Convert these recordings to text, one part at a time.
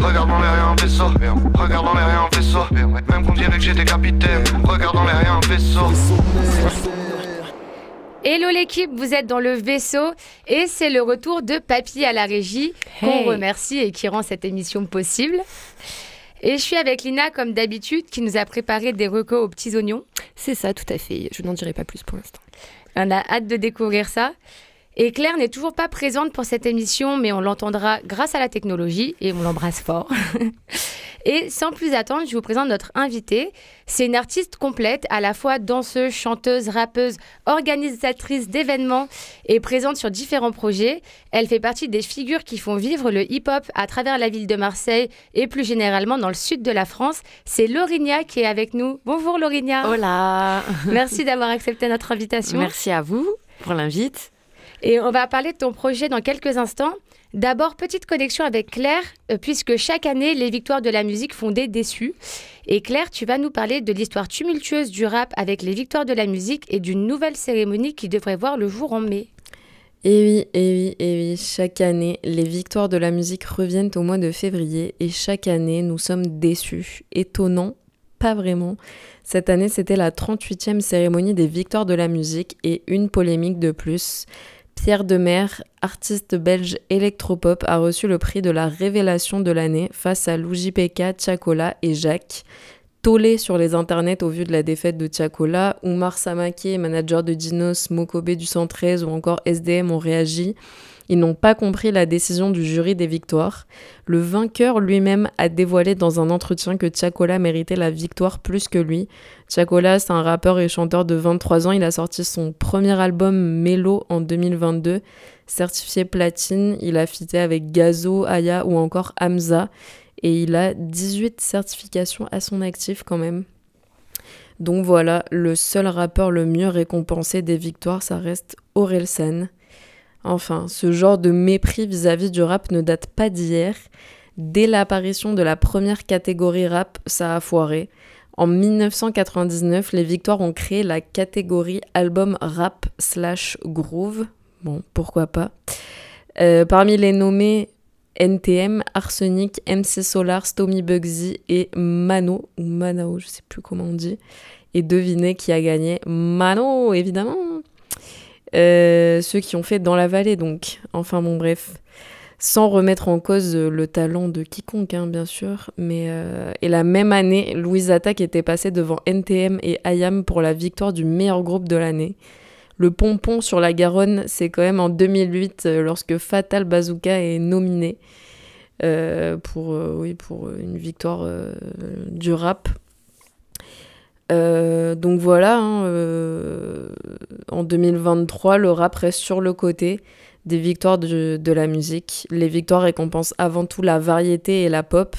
Regarde dans les rien vaisseau. Regarde dans les rien vaisseau. Même qu'on dirait que j'étais capitaine. Regarde dans les rien vaisseau. Hello l'équipe, vous êtes dans le vaisseau et c'est le retour de Papy à la régie qu'on remercie et qui rend cette émission possible. Et je suis avec Lina comme d'habitude qui nous a préparé des recos aux petits oignons. C'est ça, tout à fait. Je n'en dirai pas plus pour l'instant. On a hâte de découvrir ça. Et Claire n'est toujours pas présente pour cette émission, mais on l'entendra grâce à la technologie et on l'embrasse fort. et sans plus attendre, je vous présente notre invitée. C'est une artiste complète, à la fois danseuse, chanteuse, rappeuse, organisatrice d'événements et présente sur différents projets. Elle fait partie des figures qui font vivre le hip-hop à travers la ville de Marseille et plus généralement dans le sud de la France. C'est Laurinia qui est avec nous. Bonjour Laurinia. Hola. Merci d'avoir accepté notre invitation. Merci à vous pour l'invite. Et on va parler de ton projet dans quelques instants. D'abord, petite connexion avec Claire, euh, puisque chaque année, les victoires de la musique font des déçus. Et Claire, tu vas nous parler de l'histoire tumultueuse du rap avec les victoires de la musique et d'une nouvelle cérémonie qui devrait voir le jour en mai. Et eh oui, et eh oui, et eh oui, chaque année, les victoires de la musique reviennent au mois de février et chaque année, nous sommes déçus. Étonnant, pas vraiment. Cette année, c'était la 38e cérémonie des victoires de la musique et une polémique de plus. Pierre Demer, artiste belge électropop, a reçu le prix de la révélation de l'année face à Pekka, Tchakola et Jacques. Tollé sur les internets au vu de la défaite de Tchakola, Oumar Samake, manager de Dinos, Mokobe du 113 ou encore SDM ont réagi. Ils n'ont pas compris la décision du jury des victoires. Le vainqueur lui-même a dévoilé dans un entretien que Tchakola méritait la victoire plus que lui. Tchakola, c'est un rappeur et chanteur de 23 ans. Il a sorti son premier album Mélo en 2022, certifié platine. Il a fité avec Gazo, Aya ou encore Hamza. Et il a 18 certifications à son actif quand même. Donc voilà, le seul rappeur le mieux récompensé des victoires, ça reste Orelsan. Enfin, ce genre de mépris vis-à-vis du rap ne date pas d'hier. Dès l'apparition de la première catégorie rap, ça a foiré. En 1999, les Victoires ont créé la catégorie album rap slash groove. Bon, pourquoi pas. Euh, parmi les nommés NTM, Arsenic, MC Solar, Stomy Bugsy et Mano, ou Manao, je sais plus comment on dit. Et devinez qui a gagné Mano, évidemment ceux qui ont fait Dans la vallée, donc. Enfin bon, bref. Sans remettre en cause le talent de quiconque, hein, bien sûr. Mais, euh, et la même année, Louise Attaque était passée devant NTM et IAM pour la victoire du meilleur groupe de l'année. Le pompon sur la Garonne, c'est quand même en 2008, euh, lorsque Fatal Bazooka est nominé pour, pour une victoire du rap. Euh, donc voilà, hein, euh, en 2023, le rap reste sur le côté des victoires de, la musique. Les victoires récompensent avant tout la variété et la pop.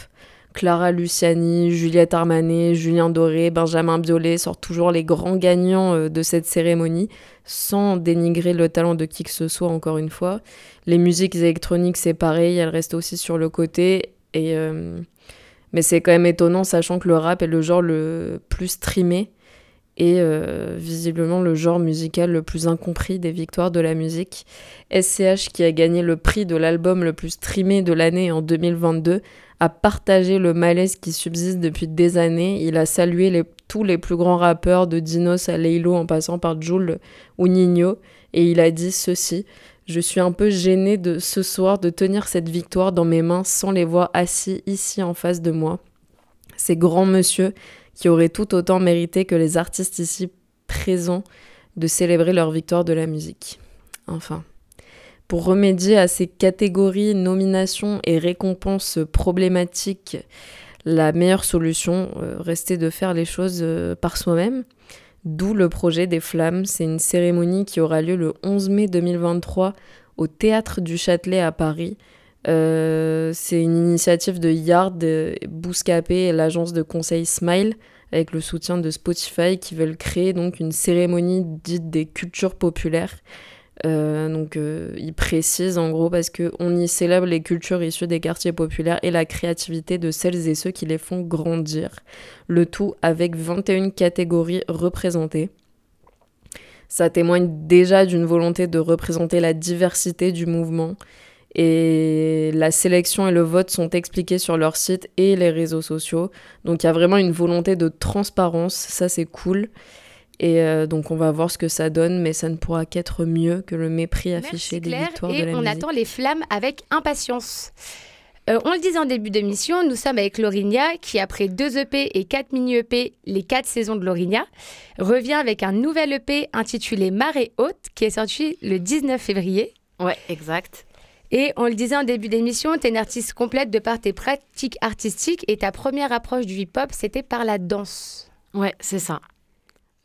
Clara Luciani, Juliette Armanet, Julien Doré, Benjamin Biolay sortent toujours les grands gagnants euh, de cette cérémonie, sans dénigrer le talent de qui que ce soit, encore une fois. Les musiques électroniques, c'est pareil, elles restent aussi sur le côté. Et mais c'est quand même étonnant, sachant que le rap est le genre le plus streamé et euh, visiblement le genre musical le plus incompris des victoires de la musique. SCH, qui a gagné le prix de l'album le plus streamé de l'année en 2022, a partagé le malaise qui subsiste depuis des années. Il a salué tous les plus grands rappeurs de Dinos à Leilo en passant par Jules ou Nino et il a dit ceci je suis un peu gênée de ce soir de tenir cette victoire dans mes mains sans les voir assis ici en face de moi. Ces grands monsieur qui auraient tout autant mérité que les artistes ici présents de célébrer leur victoire de la musique. Enfin. Pour remédier à ces catégories, nominations et récompenses problématiques, la meilleure solution euh, restait de faire les choses euh, par soi-même. D'où le projet des Flammes. C'est une cérémonie qui aura lieu le 11 mai 2023 au Théâtre du Châtelet à Paris. Euh, c'est une initiative de Yard, Bouscapé et l'agence de conseil Smile avec le soutien de Spotify qui veulent créer donc une cérémonie dite des cultures populaires euh, donc euh, il précise en gros parce qu'on y célèbre les cultures issues des quartiers populaires et la créativité de celles et ceux qui les font grandir. Le tout avec 21 catégories représentées. Ça témoigne déjà d'une volonté de représenter la diversité du mouvement Et la sélection et le vote sont expliqués sur leur site et les réseaux sociaux. Donc il y a vraiment une volonté de transparence, ça c'est cool. Et euh, donc on va voir ce que ça donne, mais ça ne pourra qu'être mieux que le mépris affiché des victoires et de la on musique. attend les flammes avec impatience. Euh, on le disait en début d'émission, nous sommes avec Laurinia qui, après deux EP et quatre mini-EP, les quatre saisons de Laurinia, revient avec un nouvel EP intitulé Marée haute qui est sorti le 19 février. Ouais, exact. Et on le disait en début d'émission, tu es une artiste complète de par tes pratiques artistiques et ta première approche du hip-hop, c'était par la danse. Ouais, c'est ça.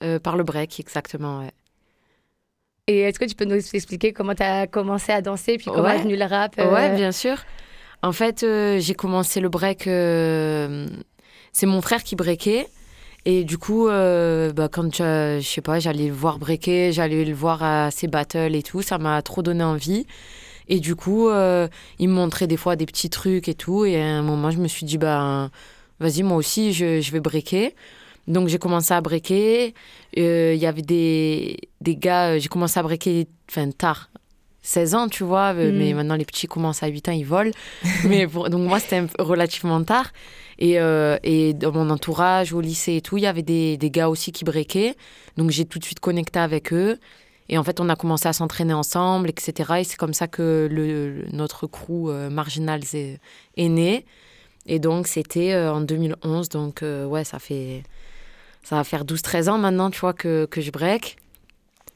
Euh, par le break, exactement, ouais. Et est-ce que tu peux nous expliquer comment tu as commencé à danser, puis comment Ouais. est venu le rap euh, Ouais, bien sûr. En fait, euh, j'ai commencé le break. euh, c'est mon frère qui breakait. Et du coup, bah, quand je sais pas, j'allais le voir breaker, j'allais le voir à ses battles et tout, ça m'a trop donné envie. Et du coup, il me montrait des fois des petits trucs et tout. Et à un moment, je me suis dit, bah, vas-y, moi aussi, je, je vais breaker. Donc, j'ai commencé à breaker. Euh, Il y avait des, des gars, euh, j'ai commencé à breaker enfin, tard. 16 ans, tu vois, euh, Mm. mais maintenant les petits commencent à 8 ans, ils volent. mais pour- donc moi, c'était relativement tard. Et, euh, et dans mon entourage, au lycée et tout, il y avait des, des gars aussi qui breakaient. Donc j'ai tout de suite connecté avec eux. Et en fait, on a commencé à s'entraîner ensemble, etc. Et c'est comme ça que le, notre crew euh, Marginals est, est né. Et donc, c'était euh, en 2011. Donc, ouais, ça fait. Ça va faire 12-13 ans maintenant, tu vois, que, que je break.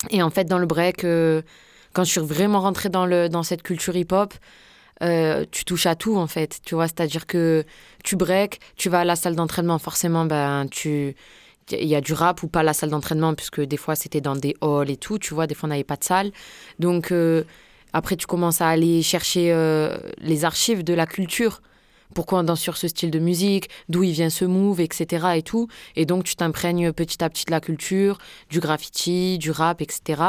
Et en fait, dans le break, euh, quand je suis vraiment rentrée dans, le, dans cette culture hip-hop, euh, tu touches à tout, en fait. Tu vois, c'est-à-dire que tu break, tu vas à la salle d'entraînement, forcément, ben, tu. Il y a du rap ou pas la salle d'entraînement, puisque des fois c'était dans des halls et tout, tu vois, des fois on n'avait pas de salle. Donc euh, après tu commences à aller chercher les archives de la culture. Pourquoi on danse sur ce style de musique, d'où il vient ce move, etc. et tout. Et donc tu t'imprègnes petit à petit de la culture, du graffiti, du rap, etc.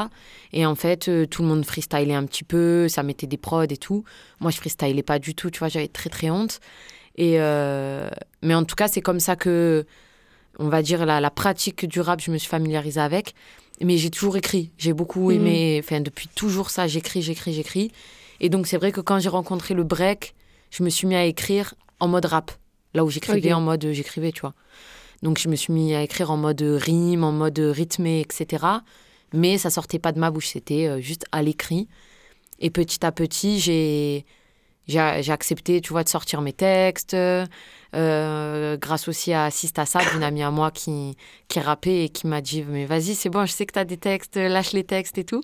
Et en fait, euh, tout le monde freestylait un petit peu, ça mettait des prods et tout. Moi, je freestylais pas du tout, tu vois, j'avais très très honte. Et euh, mais en tout cas, c'est comme ça que, on va dire, la, la pratique du rap, je me suis familiarisée avec. Mais j'ai toujours écrit. J'ai beaucoup Mhm. aimé, enfin, depuis toujours ça, j'écris, j'écris, j'écris. Et donc, c'est vrai que quand j'ai rencontré le break, je me suis mis à écrire en mode rap. Là où j'écrivais en mode j'écrivais, tu vois. Donc, je me suis mis à écrire en mode rime, en mode rythmé, etc. Mais ça sortait pas de ma bouche, c'était euh, juste à l'écrit. Et petit à petit, j'ai j'ai accepté, tu vois, de sortir mes textes. euh, grâce aussi à Sista Sab, une amie à moi qui, qui rappait et qui m'a dit Mais vas-y, c'est bon, je sais que tu as des textes, lâche les textes et tout.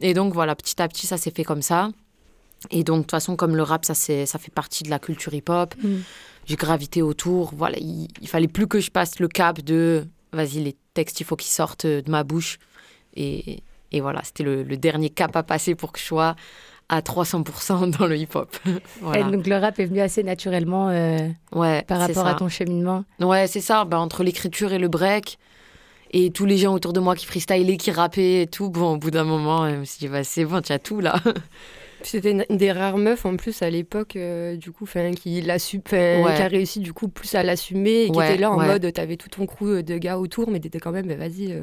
Et donc, voilà, petit à petit, ça s'est fait comme ça. Et donc, de toute façon, comme le rap, ça, ça fait partie de la culture hip-hop, Mm. j'ai gravité autour. Voilà, il, il fallait plus que je passe le cap de Vas-y, les textes, il faut qu'ils sortent de ma bouche. Et, et voilà, c'était le, le dernier cap à passer pour que je sois à 300% dans le hip-hop. voilà. Donc le rap est venu assez naturellement euh, Ouais, par rapport à ton cheminement. Ouais, c'est ça. Bah, entre l'écriture et le break, et tous les gens autour de moi qui freestylaient, qui rappaient et tout, bon, au bout d'un moment, je me suis dit, bah, c'est bon, tu as tout là. C'était une- des rares meufs en plus à l'époque, euh, du coup, 'fin, qui, 'fin, Ouais. qui a réussi du coup plus à l'assumer et qui Ouais, était là en ouais. mode, t'avais tout ton crew de gars autour, mais t'étais quand même, bah, vas-y, euh,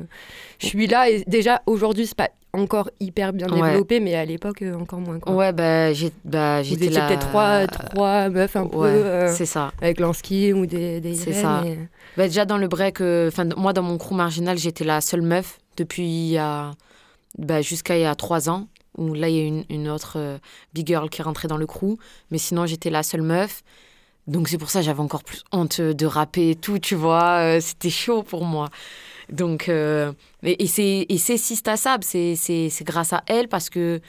je suis là. Et déjà aujourd'hui, c'est pas encore hyper bien développé, mais à l'époque euh, encore moins. Quoi. Ouais, bah, j'ai, bah, Vous j'étais étiez là. peut-être trois, trois meufs un peu euh, c'est ça. avec Lansky ou des, des C'est ça. et- Bah, déjà dans le break, euh, enfin moi dans mon crew marginal, j'étais la seule meuf depuis il y a, bah, jusqu'à il y a trois ans, où là il y a une, une autre euh, big girl qui rentrée dans le crew, mais sinon j'étais la seule meuf. Donc c'est pour ça que j'avais encore plus honte de rapper et tout, tu vois, euh, c'était chaud pour moi. Donc, euh, et, et c'est et c'est Sista Sab, c'est grâce à elle parce que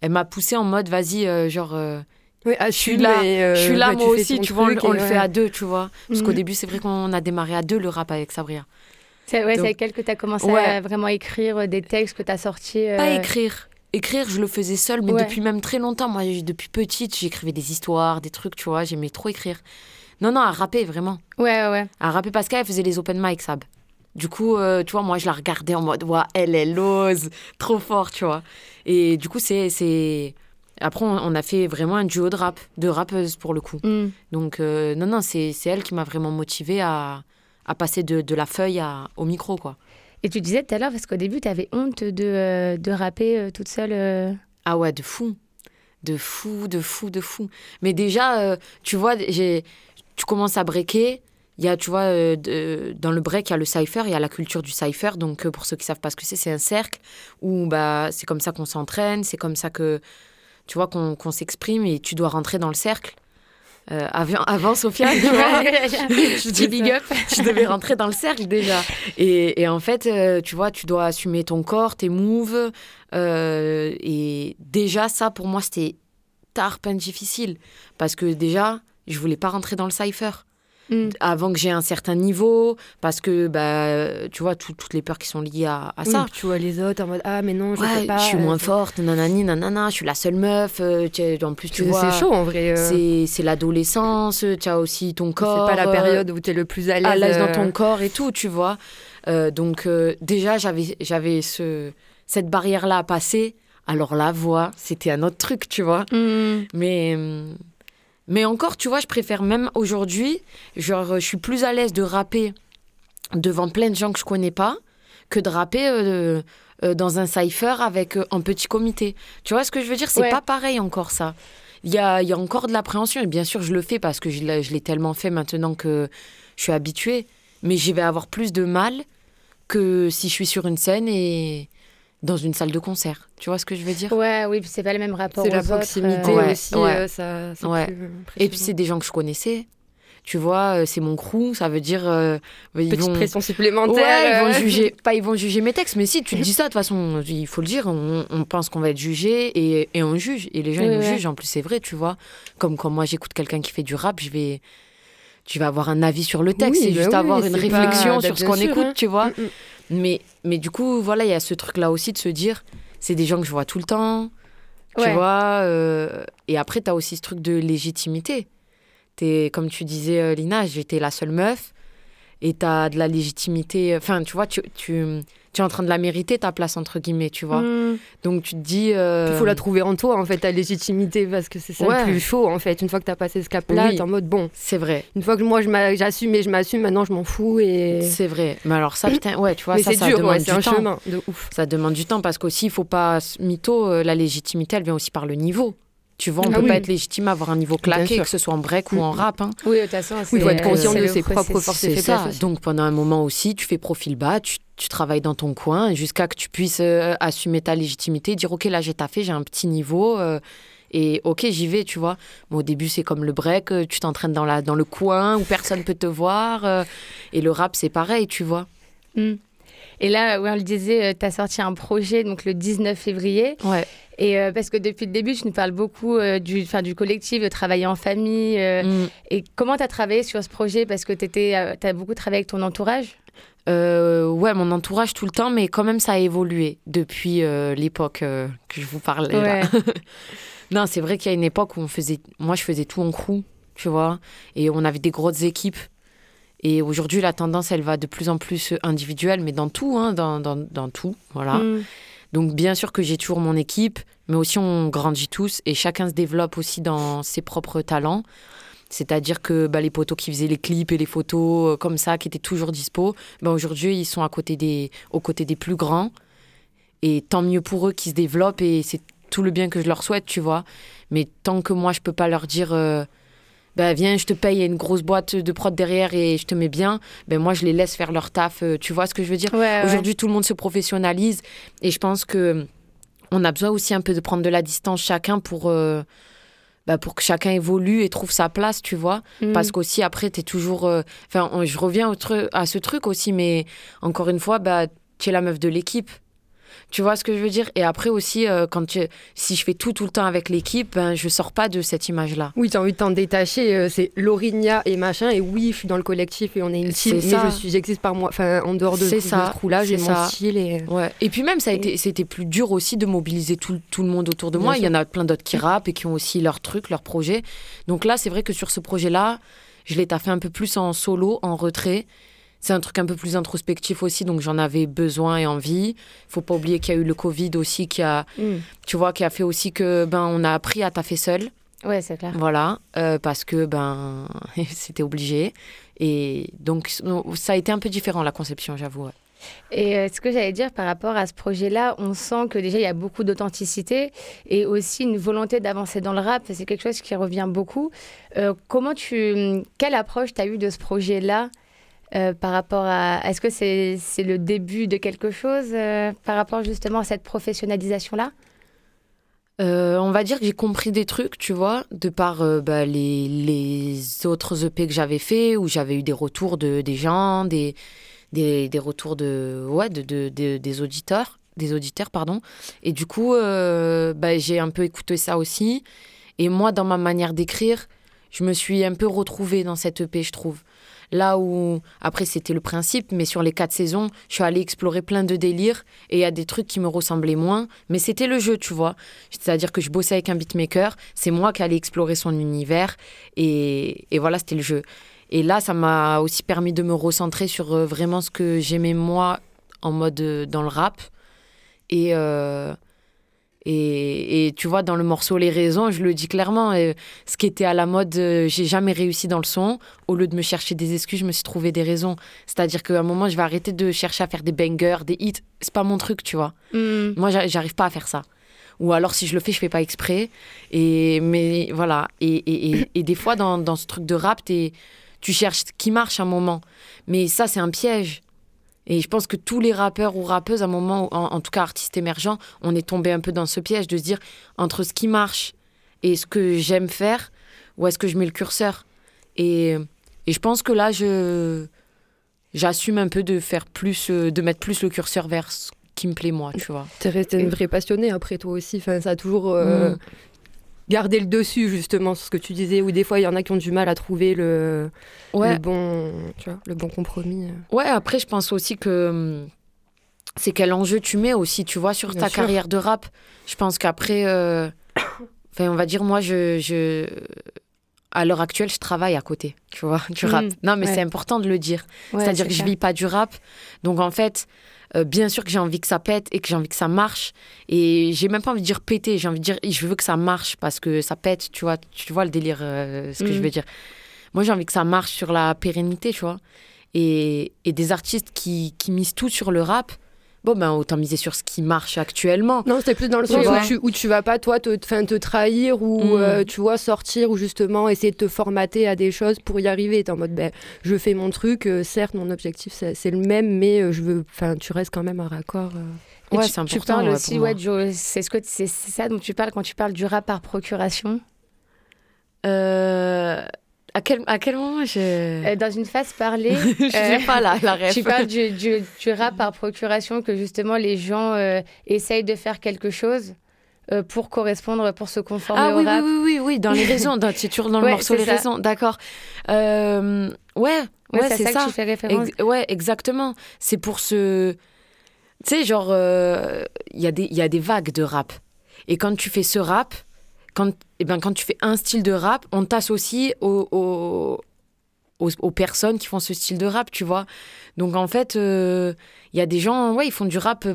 elle m'a poussé en mode vas-y, euh, genre. euh, Ouais, je suis là, je suis là moi aussi, tu vois, on, le- on le fait à deux, tu vois. Parce qu'au Mhm. début, c'est vrai qu'on a démarré à deux le rap avec Sabria. C'est ouais, avec elle que tu as commencé Ouais. à vraiment écrire euh, des textes que tu as sortis. euh, Pas écrire. Écrire, je le faisais seule, mais Ouais. depuis même très longtemps. Moi, depuis petite, j'écrivais des histoires, des trucs, tu vois. J'aimais trop écrire. Non, non, à rapper, vraiment. Ouais, ouais. À rapper parce qu'elle faisait les open mic, Sab. Du coup, euh, tu vois, moi, je la regardais en mode, ouais, elle, elle ose, trop fort, tu vois. Et du coup, c'est. c'est... Après, on a fait vraiment un duo de rap, de rappeuse pour le coup. Mm. Donc, euh, non, non, c'est c'est elle qui m'a vraiment motivée à, à passer de, de la feuille à, au micro, quoi. Et tu disais tout à l'heure, parce qu'au début, tu avais honte de, euh, de rapper euh, toute seule. euh. Ah ouais, de fou. De fou, de fou, de fou. Mais déjà, tu vois, tu commences à breaker. Il y a, tu vois, dans le break, il y a le cypher, il y a la culture du cypher. Donc, pour ceux qui savent pas ce que c'est, c'est un cercle où bah, c'est comme ça qu'on s'entraîne, c'est comme ça que, tu vois, qu'on, qu'on s'exprime et tu dois rentrer dans le cercle. Euh, avant, avant, Sophia, tu vois, Je dis big up. tu devais rentrer dans le cercle déjà. Et, et en fait, euh, tu vois, tu dois assumer ton corps, tes moves. euh, et déjà, ça, pour moi, c'était tard, peine difficile. Parce que déjà, je voulais pas rentrer dans le cypher. Mm. Avant que j'ai un certain niveau, parce que, bah, tu vois, tout- toutes les peurs qui sont liées à, à ça. Tu vois les autres en mode ah mais non je Ouais, sais pas. je suis euh, moins forte, nanani, nanana, je suis la seule meuf. euh, en plus, tu C'est vois, c'est chaud en vrai. euh. c'est c'est l'adolescence, tu as aussi ton C'est corps. pas la euh, période où tu es le plus à l'aise. à l'aise dans euh, ton corps et tout, tu vois. Euh, donc euh, déjà, j'avais j'avais ce cette barrière-là à passer. Alors la voix, c'était un autre truc, tu vois. Mm. Mais euh, mais encore, tu vois, je préfère même aujourd'hui, genre, je suis plus à l'aise de rapper devant plein de gens que je connais pas que de rapper euh, euh, dans un cypher avec euh, un petit comité. Tu vois ce que je veux dire? C'est Ouais. pas pareil encore ça. Il y a, il y a encore de l'appréhension et bien sûr je le fais parce que je l'ai tellement fait maintenant que je suis habituée. Mais je vais avoir plus de mal que si je suis sur une scène et dans une salle de concert. Tu vois ce que je veux dire? Ouais, oui, c'est pas le même rapport C'est la autres, proximité euh, aussi. ouais. euh, ça, c'est Ouais. plus Et puis c'est des gens que je connaissais. Tu vois, euh, c'est mon crew, ça veut dire euh, ils petite vont pression supplémentaire. Ouais, ils vont juger, pas ils vont juger mes textes, mais si tu te dis ça, de toute façon, il faut le dire, on, on pense qu'on va être jugé et, et on juge. Et les gens, Oui, ils nous ouais. jugent, en plus, c'est vrai, tu vois. Comme quand moi, j'écoute quelqu'un qui fait du rap, je vais. Tu vas avoir un avis sur le texte, Oui, c'est juste oui, avoir une pas- réflexion sur ce qu'on sûr, écoute, hein. tu vois. Mm, mm. Mais, mais du coup, voilà, il y a ce truc-là aussi de se dire, c'est des gens que je vois tout le temps, tu Ouais. vois. euh, et après, tu as aussi ce truc de légitimité. T'es, comme tu disais, euh, Lina, j'étais la seule meuf. Et tu as de la légitimité. Enfin, tu vois, tu, tu, tu es en train de la mériter, ta place, entre guillemets, tu vois. Mm. Donc, tu te dis. euh, Il faut la trouver en toi, en fait, ta légitimité, parce que c'est ça Ouais. le plus chaud, en fait. Une fois que tu as passé ce cap-là, Oui. t'es en mode, bon, C'est vrai. une fois que moi, j'assume et je m'assume, maintenant, je m'en fous. Et... C'est vrai. Mais alors, ça, putain, ouais, tu vois, Mais ça, c'est ça dur, demande ouais, du un temps. chemin de ouf. Ça demande du temps parce qu'aussi, il faut pas mytho, euh, la légitimité, elle vient aussi par le niveau. Tu vois, on Ah peut oui. pas être légitime à avoir un niveau claqué, que ce soit en break ou Mm. en rap. hein. Oui, de toute façon, il faut être conscient de ses propres forces et C'est faiblesses. Donc pendant un moment aussi, tu fais profil bas, tu, tu travailles dans ton coin jusqu'à que tu puisses euh, assumer ta légitimité, dire ok là j'ai taffé, j'ai un petit niveau euh, et ok j'y vais, tu vois. Au début c'est comme le break, euh, tu t'entraînes dans, la, dans le coin où personne peut te voir euh, et le rap c'est pareil, tu vois. Mm. Et là, le disait, tu as sorti un projet donc le 19 février. Ouais. Et euh, parce que depuis le début, tu nous parles beaucoup euh, du, enfin, du collectif, de travailler en famille. euh, Mm. Et comment tu as travaillé sur ce projet? Parce que tu as beaucoup travaillé avec ton entourage? Ouais, mon entourage tout le temps, mais quand même ça a évolué depuis l'époque que je vous parlais. là. Non, c'est vrai qu'il y a une époque où on faisait, moi je faisais tout en crew, tu vois, et on avait des grosses équipes. Et aujourd'hui, la tendance, elle va de plus en plus individuelle, mais dans tout, hein, dans, dans, dans tout, voilà. Mm. Donc bien sûr que j'ai toujours mon équipe, mais aussi on grandit tous et chacun se développe aussi dans ses propres talents. C'est-à-dire que bah, les potos qui faisaient les clips et les photos euh, comme ça, qui étaient toujours dispo, bah, aujourd'hui ils sont côté des, aux côtés des plus grands. Et tant mieux pour eux qui se développent et c'est tout le bien que je leur souhaite, tu vois. Mais tant que moi je peux pas leur dire, euh, bah, viens, je te paye, il y a une grosse boîte de prod derrière et je te mets bien, ben moi je les laisse faire leur taf. euh, tu vois ce que je veux dire? Ouais, ouais. Aujourd'hui, tout le monde se professionnalise et je pense que on a besoin aussi un peu de prendre de la distance chacun pour, euh, bah, pour que chacun évolue et trouve sa place, tu vois? Mm. Parce qu'aussi, après, tu es toujours. euh, Enfin, je reviens au à ce truc aussi, mais encore une fois, bah, tu es la meuf de l'équipe. Tu vois ce que je veux dire? Et après aussi, euh, quand tu... si je fais tout tout le temps avec l'équipe, ben, je sors pas de cette image-là. Oui, t'as envie de t'en détacher. euh, c'est Laurinia et machin. Et oui, je suis dans le collectif et on est une C'est team. Mais ça. je suis, j'existe par moi. Enfin, en dehors de, C'est de ça, ce trou-là, j'ai c'est mon ça. style. Et... Ouais. Et puis même, ça a été, c'était plus dur aussi de mobiliser tout, tout le monde autour de Bien moi. sûr. Il y en a plein d'autres qui rappent et qui ont aussi leurs trucs, leurs projets. Donc là, c'est vrai que sur ce projet-là, je l'ai taffé un peu plus en solo, en retrait. C'est un truc un peu plus introspectif aussi, donc j'en avais besoin et envie. Faut pas oublier qu'il y a eu le Covid aussi, qui a, Mm. tu vois, qui a fait aussi que ben on a appris à taffer seul. Ouais, c'est clair. Voilà, euh, parce que ben c'était obligé. Et donc ça a été un peu différent la conception, j'avoue. ouais. Et euh, ce que j'allais dire par rapport à ce projet-là, on sent que déjà il y a beaucoup d'authenticité et aussi une volonté d'avancer dans le rap. C'est quelque chose qui revient beaucoup. Euh, comment tu, quelle approche tu as eu de ce projet-là euh, par rapport à. Est-ce que c'est c'est le début de quelque chose euh, par rapport justement à cette professionnalisation-là? Euh, on va dire que j'ai compris des trucs, tu vois, de par bah, les, les autres EP que j'avais fait, où j'avais eu des retours de, des gens, des, des, des retours de, ouais, de, de- de- des auditeurs, des auditeurs, pardon. Et du coup, bah, j'ai un peu écouté ça aussi. Et moi, dans ma manière d'écrire, je me suis un peu retrouvée dans cette EP, je trouve. Là où, après, c'était le principe, mais sur les quatre saisons, je suis allée explorer plein de délires et il y a des trucs qui me ressemblaient moins, mais c'était le jeu, tu vois. C'est-à-dire que je bossais avec un beatmaker, c'est moi qui allais explorer son univers et, et voilà, c'était le jeu. Et là, ça m'a aussi permis de me recentrer sur euh, vraiment ce que j'aimais moi en mode euh, dans le rap. Et, euh, et, et tu vois, dans le morceau Les raisons, je le dis clairement, euh, ce qui était à la mode, euh, j'ai jamais réussi dans le son. Au lieu de me chercher des excuses, je me suis trouvé des raisons. C'est-à-dire qu'à un moment, je vais arrêter de chercher à faire des bangers, des hits. C'est pas mon truc, tu vois. Hmm. Moi, j'a- j'arrive pas à faire ça. Ou alors, si je le fais, je fais pas exprès. Et, mais voilà. Et, et, des fois, dans, dans ce truc de rap, tu cherches ce qui marche un moment. Mais ça, c'est un piège. Et je pense que tous les rappeurs ou rappeuses, à un moment, en, en tout cas artistes émergents, on est tombé un peu dans ce piège de se dire entre ce qui marche et ce que j'aime faire, où est-ce que je mets le curseur? Et, et je pense que là, je j'assume un peu de faire plus, euh, de mettre plus le curseur vers ce qui me plaît moi, tu vois. T'es resté une vraie passionnée après toi aussi. Enfin, ça a toujours euh, Mm. Gardé le dessus justement sur ce que tu disais. Ou des fois, il y en a qui ont du mal à trouver le, Ouais, le bon, tu vois, le bon compromis. ouais. Après, je pense aussi que hum, c'est quel enjeu tu mets aussi, tu vois, sur Bien ta sûr. carrière de rap. Je pense qu'après, euh, on va dire, moi, je, je, à l'heure actuelle, je travaille à côté, tu vois, du rap. Mm, Non, mais ouais. c'est important de le dire. Ouais, C'est-à-dire c'est que je ça. vis pas du rap. Donc en fait, euh, bien sûr que j'ai envie que ça pète et que j'ai envie que ça marche. Et j'ai même pas envie de dire péter, j'ai envie de dire je veux que ça marche parce que ça pète, tu vois, tu vois le délire, euh, ce que je veux dire. Moi j'ai envie que ça marche sur la pérennité, tu vois. Et, et des artistes qui, qui misent tout sur le rap, bon ben autant miser sur ce qui marche actuellement. Non, c'était plus dans le Oui, sens ouais. où, tu, où tu vas pas, toi, te, te trahir ou, Mm. euh, tu vois, sortir ou justement essayer de te formater à des choses pour y arriver. T'es en mode, ben, je fais mon truc, euh, certes, mon objectif, c'est c'est le même, mais euh, je veux, enfin, tu restes quand même un raccord. euh. Et Ouais, tu- c'est Tu parles aussi, ouais, du- c'est ce que c'est c'est ça dont tu parles quand tu parles du rap par procuration? Euh, à, quel, à quel moment je... Euh, dans une phase parlée, je euh, sais pas la, la ref. tu parles du, du, du rap par procuration que justement les gens euh, essayent de faire quelque chose euh, pour correspondre, pour se conformer Ah au oui, rap. oui, oui, oui, oui, dans les raisons, dans, c'est toujours dans le Ouais, morceau Les ça. raisons, d'accord. Euh, ouais, Ouais, ouais, c'est ça, ça. que tu fais référence. Ex- ouais, exactement. C'est pour ce. Tu sais, genre, euh, il y, a des- il y a des vagues de rap. Et quand tu fais ce rap, quand, eh ben, quand tu fais un style de rap, on t'associe aux, aux, aux, aux personnes qui font ce style de rap, tu vois. Donc, en fait, euh, il y a des gens, ouais, ils font du rap euh,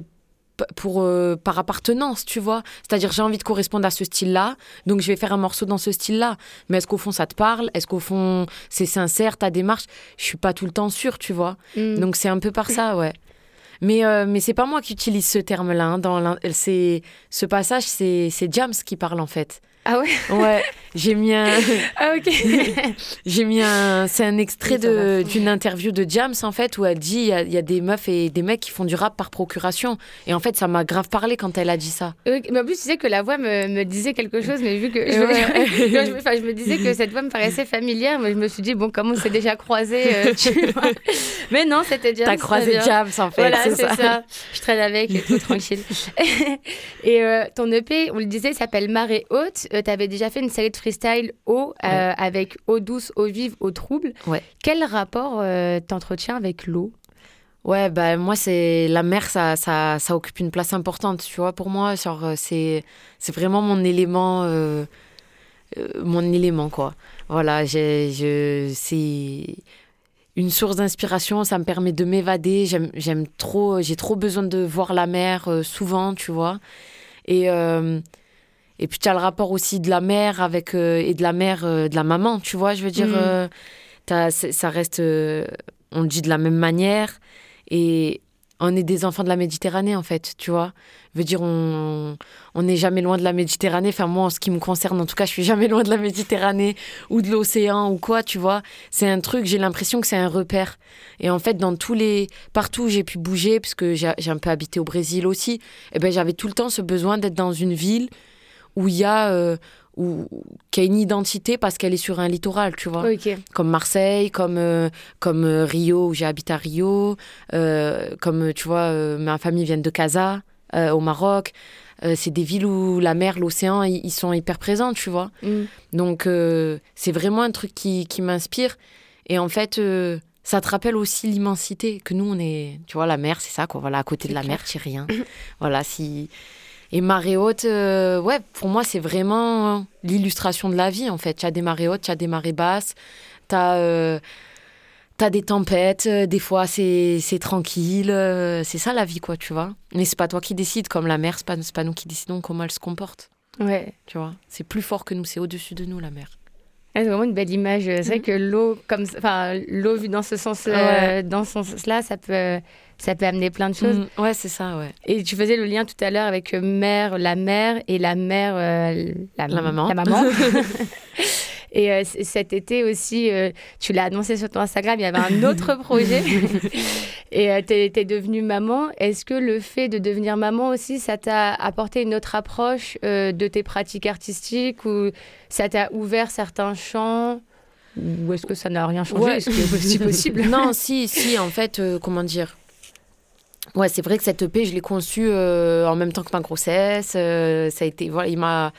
pour, euh, par appartenance, tu vois. C'est-à-dire, j'ai envie de correspondre à ce style-là, donc je vais faire un morceau dans ce style-là. Mais est-ce qu'au fond, ça te parle? Est-ce qu'au fond, c'est sincère, ta démarche? Je suis pas tout le temps sûre, tu vois. Mm. Donc c'est un peu par ça, ouais. Mais, euh, mais c'est pas moi qui utilise ce terme-là. hein, dans c'est, ce passage, c'est, c'est Jams qui parle en fait. Ah ouais Ouais, j'ai mis un, Ah ok. j'ai mis un, c'est un extrait d'une interview de Jams en fait où elle dit il y, a, il y a des meufs et des mecs qui font du rap par procuration. Et en fait, ça m'a grave parlé quand elle a dit ça. Mais en plus, tu sais que la voix me, me disait quelque chose, mais vu que je, Ouais. je, me- enfin, je me disais que cette voix me paraissait familière, mais je me suis dit, bon, comme on s'est déjà croisés, euh, tu vois. Mais non, c'était déjà. T'as croisé Jams en fait, Voilà, c'est c'est ça. ça. Je traîne avec et tout, tranquille. et euh, ton EP, on le disait, s'appelle Marée Haute. tu avais déjà fait une série de freestyle eau, euh, avec eau douce, eau vive, eau trouble. Ouais. Quel rapport euh, t'entretiens avec l'eau? Ouais, bah moi c'est la mer, ça, ça, ça occupe une place importante, tu vois. Pour moi, genre euh, c'est, c'est vraiment mon élément, euh, mon élément quoi. Voilà, j'ai, je, c'est une source d'inspiration. Ça me permet de m'évader. J'aime, j'aime trop, j'ai trop besoin de voir la mer souvent, tu vois. Et et puis tu as le rapport aussi de la mère avec euh, et de la mère euh, de la maman, tu vois. Je veux dire, c'est- ça reste, on le dit de la même manière. Et on est des enfants de la Méditerranée, en fait, tu vois. Veut dire, on on n'est jamais loin de la Méditerranée. Enfin, moi, en ce qui me concerne, en tout cas, je suis jamais loin de la Méditerranée ou de l'océan ou quoi, tu vois. C'est un truc, j'ai l'impression que c'est un repère. Et en fait, dans tous les... Partout où j'ai pu bouger, parce que j'ai j'ai un peu habité au Brésil aussi, eh ben, j'avais tout le temps ce besoin d'être dans une ville où il y a... euh, où, qui a une identité parce qu'elle est sur un littoral, tu vois comme Marseille, comme, euh, comme euh, Rio, où j'ai habité à Rio, euh, comme tu vois, ma famille vient de Casa, au Maroc. C'est des villes où la mer, l'océan, ils sont hyper présents, tu vois. Mm. Donc, c'est vraiment un truc qui, qui m'inspire. Et en fait, ça te rappelle aussi l'immensité que nous, on est. Tu vois, la mer, c'est ça, quoi. Voilà, à côté de la mer, tu rien. voilà, si. Et marée haute, euh, ouais, pour moi, c'est vraiment l'illustration de la vie, en fait. Tu as des marées hautes, tu as des marées basses, tu as. T'as des tempêtes, euh, des fois c'est tranquille, euh, c'est ça la vie quoi, tu vois. Mais c'est pas toi qui décides, comme la mer, c'est pas, pas nous qui décidons comment elle se comporte, Ouais. tu vois. C'est plus fort que nous, c'est au-dessus de nous la mer. Ouais, C'est vraiment une belle image. C'est vrai Mhm. que l'eau, comme, enfin, l'eau vue dans ce sens, Ouais. dans ce sens-là, ça peut, ça peut amener plein de choses. Mm, ouais, c'est ça, ouais. Et tu faisais le lien tout à l'heure avec euh, mère, la mère et la mère, euh, la, La maman. La maman. et euh, cet été aussi, euh, tu l'as annoncé sur ton Instagram, il y avait un autre projet. et tu es, devenue maman. Est-ce que le fait de devenir maman aussi, ça t'a apporté une autre approche de tes pratiques artistiques ou ça t'a ouvert certains champs? Ou est-ce que ça n'a rien changé? Ouais. Est-ce que c'est possible? Non, si, si, en fait, comment dire? Ouais, c'est vrai que cette EP, je l'ai conçue euh, en même temps que ma grossesse. euh, ça a été, voilà, il m'a.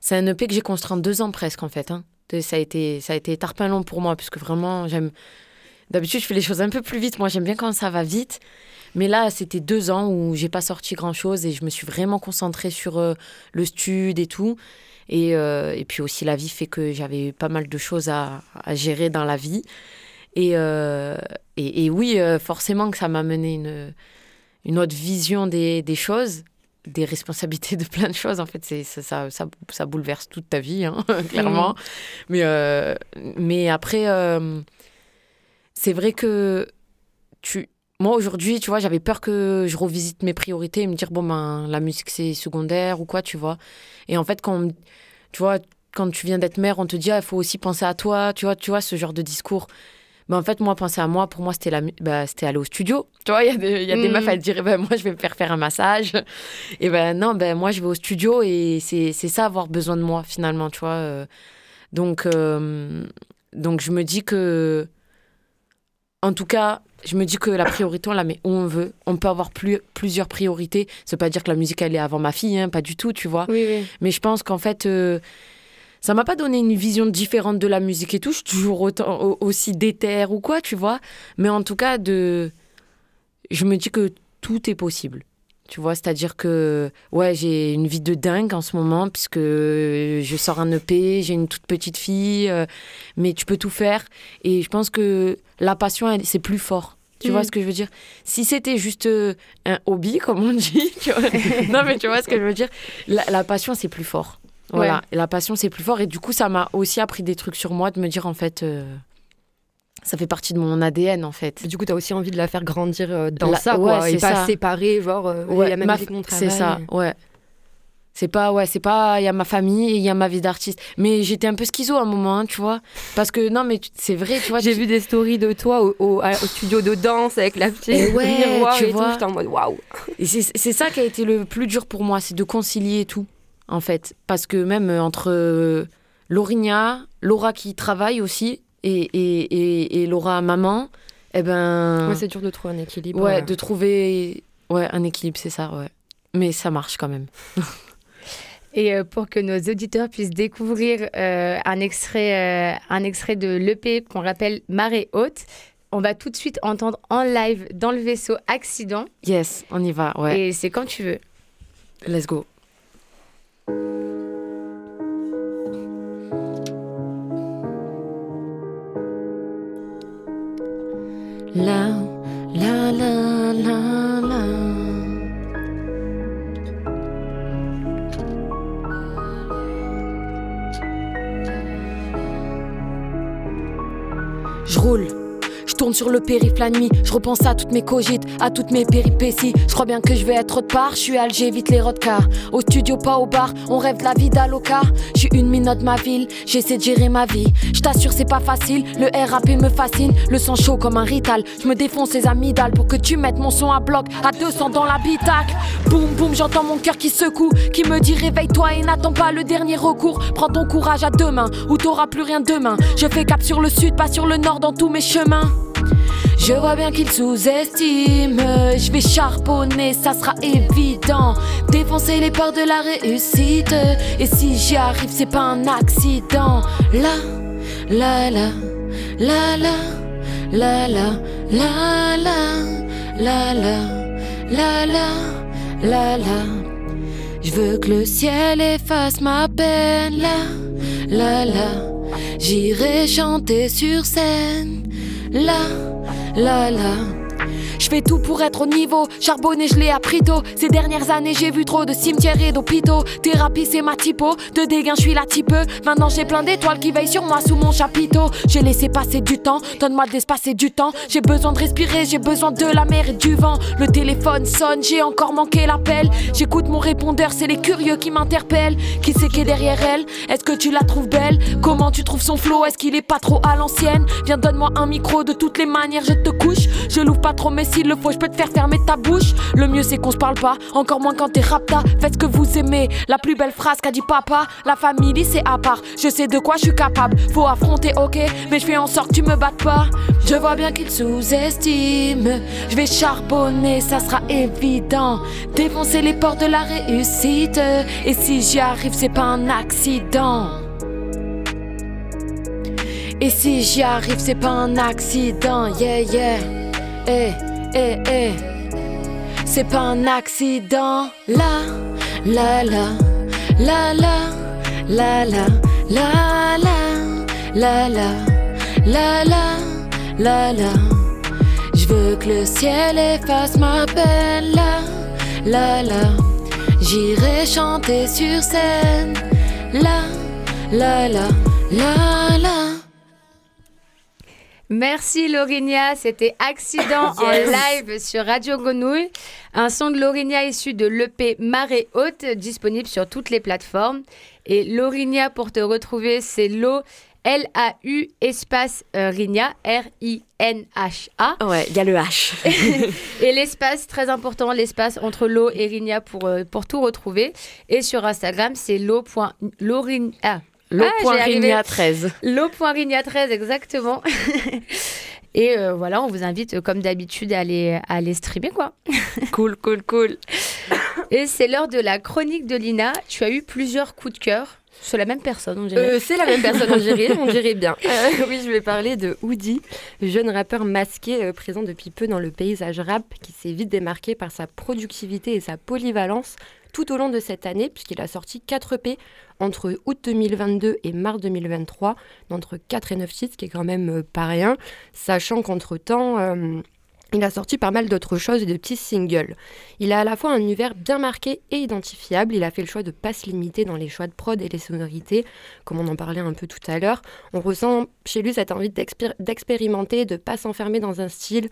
C'est un EP que j'ai construit en deux ans presque, en fait. hein. Ça a été, ça a été tarpin long pour moi, puisque vraiment, j'aime. D'habitude, je fais les choses un peu plus vite. Moi, j'aime bien quand ça va vite. Mais là, c'était deux ans où j'ai pas sorti grand chose et je me suis vraiment concentrée sur euh, le stud et tout. Et, et puis aussi, la vie fait que j'avais pas mal de choses à, à gérer dans la vie. Et, et, et oui, forcément que ça m'a mené une, une autre vision des, des choses, des responsabilités de plein de choses. En fait, c'est, ça, ça, ça, bouleverse toute ta vie, hein, clairement. Mais, euh, mais après, euh, c'est vrai que tu... Moi, aujourd'hui, tu vois, j'avais peur que je revisite mes priorités et me dire, bon, ben, la musique, c'est secondaire ou quoi, tu vois. Et en fait, quand, tu vois, quand tu viens d'être mère, on te dit, ah, il faut aussi penser à toi, tu vois, tu vois, ce genre de discours. Mais en fait, moi, penser à moi, pour moi, c'était bah, c'était aller au studio. Tu vois, il y a des, y a des Mm. meufs, elles diraient, ben, moi, je vais me faire faire un massage. Et ben non, ben, moi, je vais au studio et c'est, ça, avoir besoin de moi, finalement, tu vois. euh. Donc, euh, donc, je me dis que, en tout cas, je me dis que la priorité, on la met où on veut. On peut avoir plus, plusieurs priorités. Ça veut pas dire que la musique, elle est avant ma fille, hein, pas du tout, tu vois. Oui, oui. Mais je pense qu'en fait, euh, ça m'a pas donné une vision différente de la musique et tout. Je suis toujours autant, au- aussi déter ou quoi, tu vois. Mais en tout cas, de... je me dis que tout est possible. Tu vois, c'est-à-dire que ouais, j'ai une vie de dingue en ce moment puisque je sors un EP, j'ai une toute petite fille, euh, mais tu peux tout faire. Et je pense que la passion, c'est plus fort. Tu Mm. vois ce que je veux dire? Si c'était juste euh, un hobby, comme on dit, tu vois. non mais tu vois ce que je veux dire? La, la passion, c'est plus fort. Voilà, Ouais. Et la passion, c'est plus fort. Et du coup, ça m'a aussi appris des trucs sur moi, de me dire, en fait, euh, ça fait partie de mon ADN, en fait. Et Du coup, tu as aussi envie de la faire grandir euh, dans La- ça, ouais, quoi, et c'est pas ça. séparer, genre, euh, Ouais, il y a ma ma- musique, mon travail. C'est ça, ouais. C'est pas, ouais, c'est pas, il y a ma famille et il y a ma vie d'artiste. Mais j'étais un peu schizo à un moment, hein, tu vois. Parce que, non, mais c'est vrai, tu vois. J'ai tu- vu des stories de toi au, au- studio de danse avec la petite Et ouais, miroir tu et vois. tout. J'étais en mode waouh. Et c'est c'est ça qui a été le plus dur pour moi, c'est de concilier tout, en fait. Parce que même euh, entre euh, Laurigna, Laura qui travaille aussi, et, et, et, et Laura maman, eh ben. Ouais, c'est dur de trouver un équilibre. Ouais, euh. de trouver ouais, un équilibre, c'est ça, ouais. Mais ça marche quand même. Et euh, pour que nos auditeurs puissent découvrir euh, un, extrait, euh, un extrait de l'EP qu'on rappelle Marée haute, on va tout de suite entendre en live dans le vaisseau Accident. Yes, on y va, ouais. Et c'est quand tu veux. Let's go. La, la, la, la, la. Je roule, tourne sur le périph' la nuit. Je repense à toutes mes cogites, à toutes mes péripéties. Je crois bien que je vais être autre part. Je suis Alger, vite les rodcars. Au studio, pas au bar. On rêve de la vie d'Aloca. Suis une minute de ma ville. J'essaie de gérer ma vie. Je t'assure, c'est pas facile. Le RAP me fascine. Le sang chaud comme un rital. Je me défonce les amygdales pour que tu mettes mon son à bloc. À 200 dans l'habitacle. Boum, boum, j'entends mon cœur qui secoue. Qui me dit réveille-toi et n'attends pas le dernier recours. Prends ton courage à deux mains. Ou t'auras plus rien demain. Je fais cap sur le sud, pas sur le nord dans tous mes chemins. Je vois bien qu'il sous-estime. Je vais charbonner, ça sera évident. Défoncer les portes de la réussite. Et si j'y arrive, c'est pas un accident. La, la, la, la, la, la, la, la, la, la, la, la, la, la, la. Je veux que le ciel efface ma peine. La, la, la. J'irai chanter sur scène. La, la, la. Je fais tout pour être au niveau, charbonner je l'ai appris tôt. Ces dernières années j'ai vu trop de cimetières et d'hôpitaux. Thérapie c'est ma typo, de dégain je suis la type. Maintenant j'ai plein d'étoiles qui veillent sur moi sous mon chapiteau. J'ai laissé passer du temps, donne-moi d'espace et du temps. J'ai besoin de respirer, j'ai besoin de la mer et du vent. Le téléphone sonne, j'ai encore manqué l'appel. J'écoute mon répondeur, c'est les curieux qui m'interpellent. Qui c'est qui est derrière elle? Est-ce que tu la trouves belle? Comment tu trouves son flow? Est-ce qu'il est pas trop à l'ancienne? Viens donne-moi un micro de toutes les manières, je te couche. Je l'ouvre pas trop mais s'il le faut, je peux te faire fermer ta bouche. Le mieux c'est qu'on se parle pas, encore moins quand t'es rapta. Faites ce que vous aimez. La plus belle phrase qu'a dit papa, la famille c'est à part. Je sais de quoi je suis capable, faut affronter, ok. Mais je fais en sorte que tu me battes pas. Je vois bien qu'il sous-estime. Je vais charbonner, ça sera évident. Défoncer les portes de la réussite. Et si j'y arrive, c'est pas un accident. Et si j'y arrive, c'est pas un accident, yeah, yeah. Eh, eh, eh. C'est pas un accident. La, la, la, la, la, la, la, la, la, la, la, la, la, la. Je veux que le ciel efface ma peine. La, la, la. J'irai chanter sur scène. La, la, la, la, la. Merci Laurinia, c'était Accident en live sur Radio Grenouille. Un son de Laurinia issu de l'EP Marée Haute, disponible sur toutes les plateformes. Et Laurinia, pour te retrouver, c'est l'eau L-A-U espace euh, Rigna, R-I-N-H-A. Ouais, il y a le H. et l'espace, très important, l'espace entre l'eau et Rigna pour, euh, pour tout retrouver. Et sur Instagram, c'est l'eau.laurigna. Ah, L'eau.rigna 13. L'eau.rigna 13, exactement. Et euh, voilà, on vous invite, euh, comme d'habitude, à aller, à aller streamer, quoi. cool, cool, cool. Et c'est l'heure de la chronique de Lina. Tu as eu plusieurs coups de cœur. C'est la même personne, on dirait. Euh, c'est la même personne, on dirait, on dirait bien. Euh, oui, je vais parler de Woody, jeune rappeur masqué euh, présent depuis peu dans le paysage rap, qui s'est vite démarqué par sa productivité et sa polyvalence tout au long de cette année, puisqu'il a sorti 4 EP entre août 2022 et mars 2023, d'entre 4 et 9 titres, ce qui est quand même euh, pas rien, sachant qu'entre-temps... euh, il a sorti pas mal d'autres choses et de petits singles. Il a à la fois un univers bien marqué et identifiable. Il a fait le choix de pas se limiter dans les choix de prod et les sonorités, comme on en parlait un peu tout à l'heure. On ressent chez lui cette envie d'expér- d'expérimenter, de pas s'enfermer dans un style.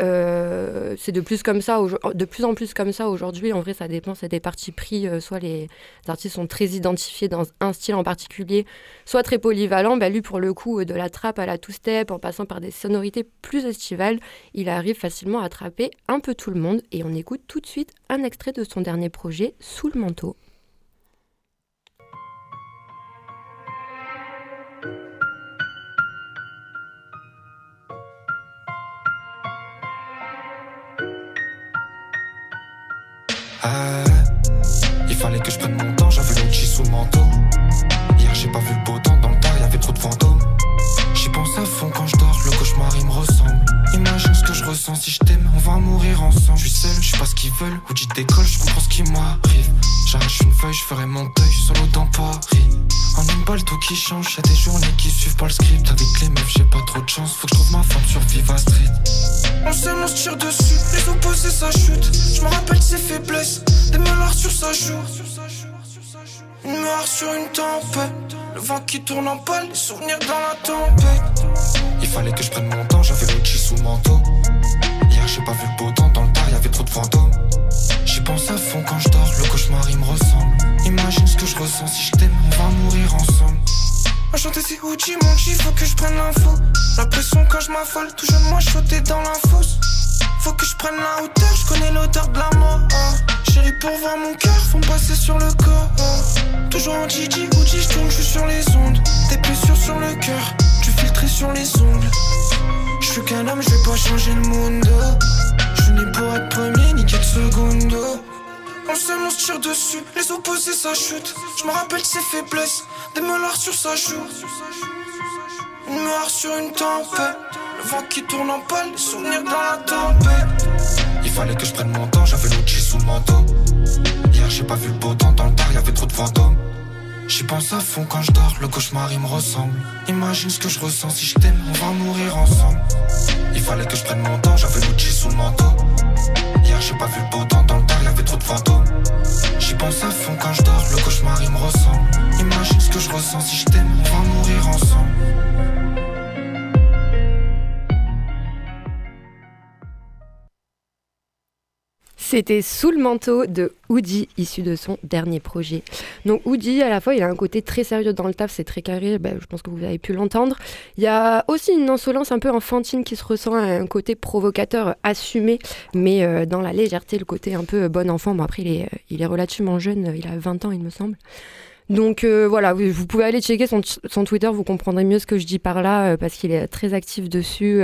Euh, c'est de plus comme ça, de plus en plus comme ça aujourd'hui. En vrai, ça dépend, c'est des partis pris. soit les artistes sont très identifiés dans un style en particulier, soit très polyvalent. Bah, lui, pour le coup, euh, de la trappe à la two-step, en passant par des sonorités plus estivales, il arrive facilement à attraper un peu tout le monde. Et on écoute tout de suite un extrait de son dernier projet, Sous le manteau. Ah, il fallait que je prenne mon temps, j'avais chi sous le manteau. Hier j'ai pas vu le beau temps, dans le tard y'avait trop de fantômes. J'y pense à fond quand je dors, le cauchemar il me ressemble. Je ressens si je t'aime, on va mourir ensemble. Je suis seul, je sais pas ce qu'ils veulent, ou décolle, je comprends ce qui m'arrive. J'arrache une feuille, je ferai mon deuil solo dans Paris. En une balle tout qui change, y'a des journées qui suivent pas le script. Avec les meufs j'ai pas trop de chance, faut que je trouve ma femme sur Viva Street. On s'aime, on se tire dessus, les opposés ça chute. Je me rappelle ses faiblesses, des malheurs sur sa joue. Une noire sur une tempête, le vent qui tourne en pâle, les souvenirs dans la tempête. Il fallait que je prenne mon temps, j'avais l'outil sous manteau. Hier j'ai pas vu le beau temps, dans le tard y'avait trop de fantômes. J'y pense à fond quand je dors, le cauchemar il me ressemble. Imagine ce que je ressens si je t'aime, on va mourir ensemble. Enchanté c'est Uchi, mon G, faut que je prenne l'info. La pression quand je m'affole, tout jeune moi je dans la fosse. Faut que je prenne la hauteur, je connais l'odeur de la mort. Hein. Chérie, pour voir mon cœur, me passer sur le corps. Hein. Toujours en Gigi, Uchi, je tourne, je sur les ondes. Des blessures sur le cœur, tu filtres sur les ongles. Je suis qu'un homme, je vais pas changer le monde. Je suis né pour être premier, ni de seconde. On se on se tire dessus, les opposés ça chute. Je me rappelle ses faiblesses, des molars sur sa joue. Une mémoire sur une tempête, le vent qui tourne en pâle, les souvenirs dans la tempête. Il fallait que je prenne mon temps, j'avais l'outil sous le manteau. Hier j'ai pas vu le beau temps, dans le tard y'avait trop de fantômes. J'y pense à fond quand je dors, le cauchemar il me ressemble. Imagine ce que je ressens si je t'aime, on va mourir ensemble. Il fallait que je prenne mon temps, j'avais l'outil sous le manteau. Hier j'ai pas vu le beau temps, dans le tard y'avait trop de fantômes. J'y pense à fond quand je dors, le cauchemar il me ressemble. Imagine ce que je ressens si je t'aime, on va mourir ensemble. C'était Sous le manteau de Woody, issu de son dernier projet. Donc Woody, à la fois, il a un côté très sérieux dans le taf, c'est très carré, ben, je pense que vous avez pu l'entendre. Il y a aussi une insolence un peu enfantine qui se ressent, un côté provocateur assumé, mais euh, dans la légèreté, le côté un peu bon enfant. Bon, après, il est, il est relativement jeune, il a 20 ans, il me semble. Donc euh, voilà, vous, pouvez aller checker son, son, Twitter, vous comprendrez mieux ce que je dis par là, euh, parce qu'il est très actif dessus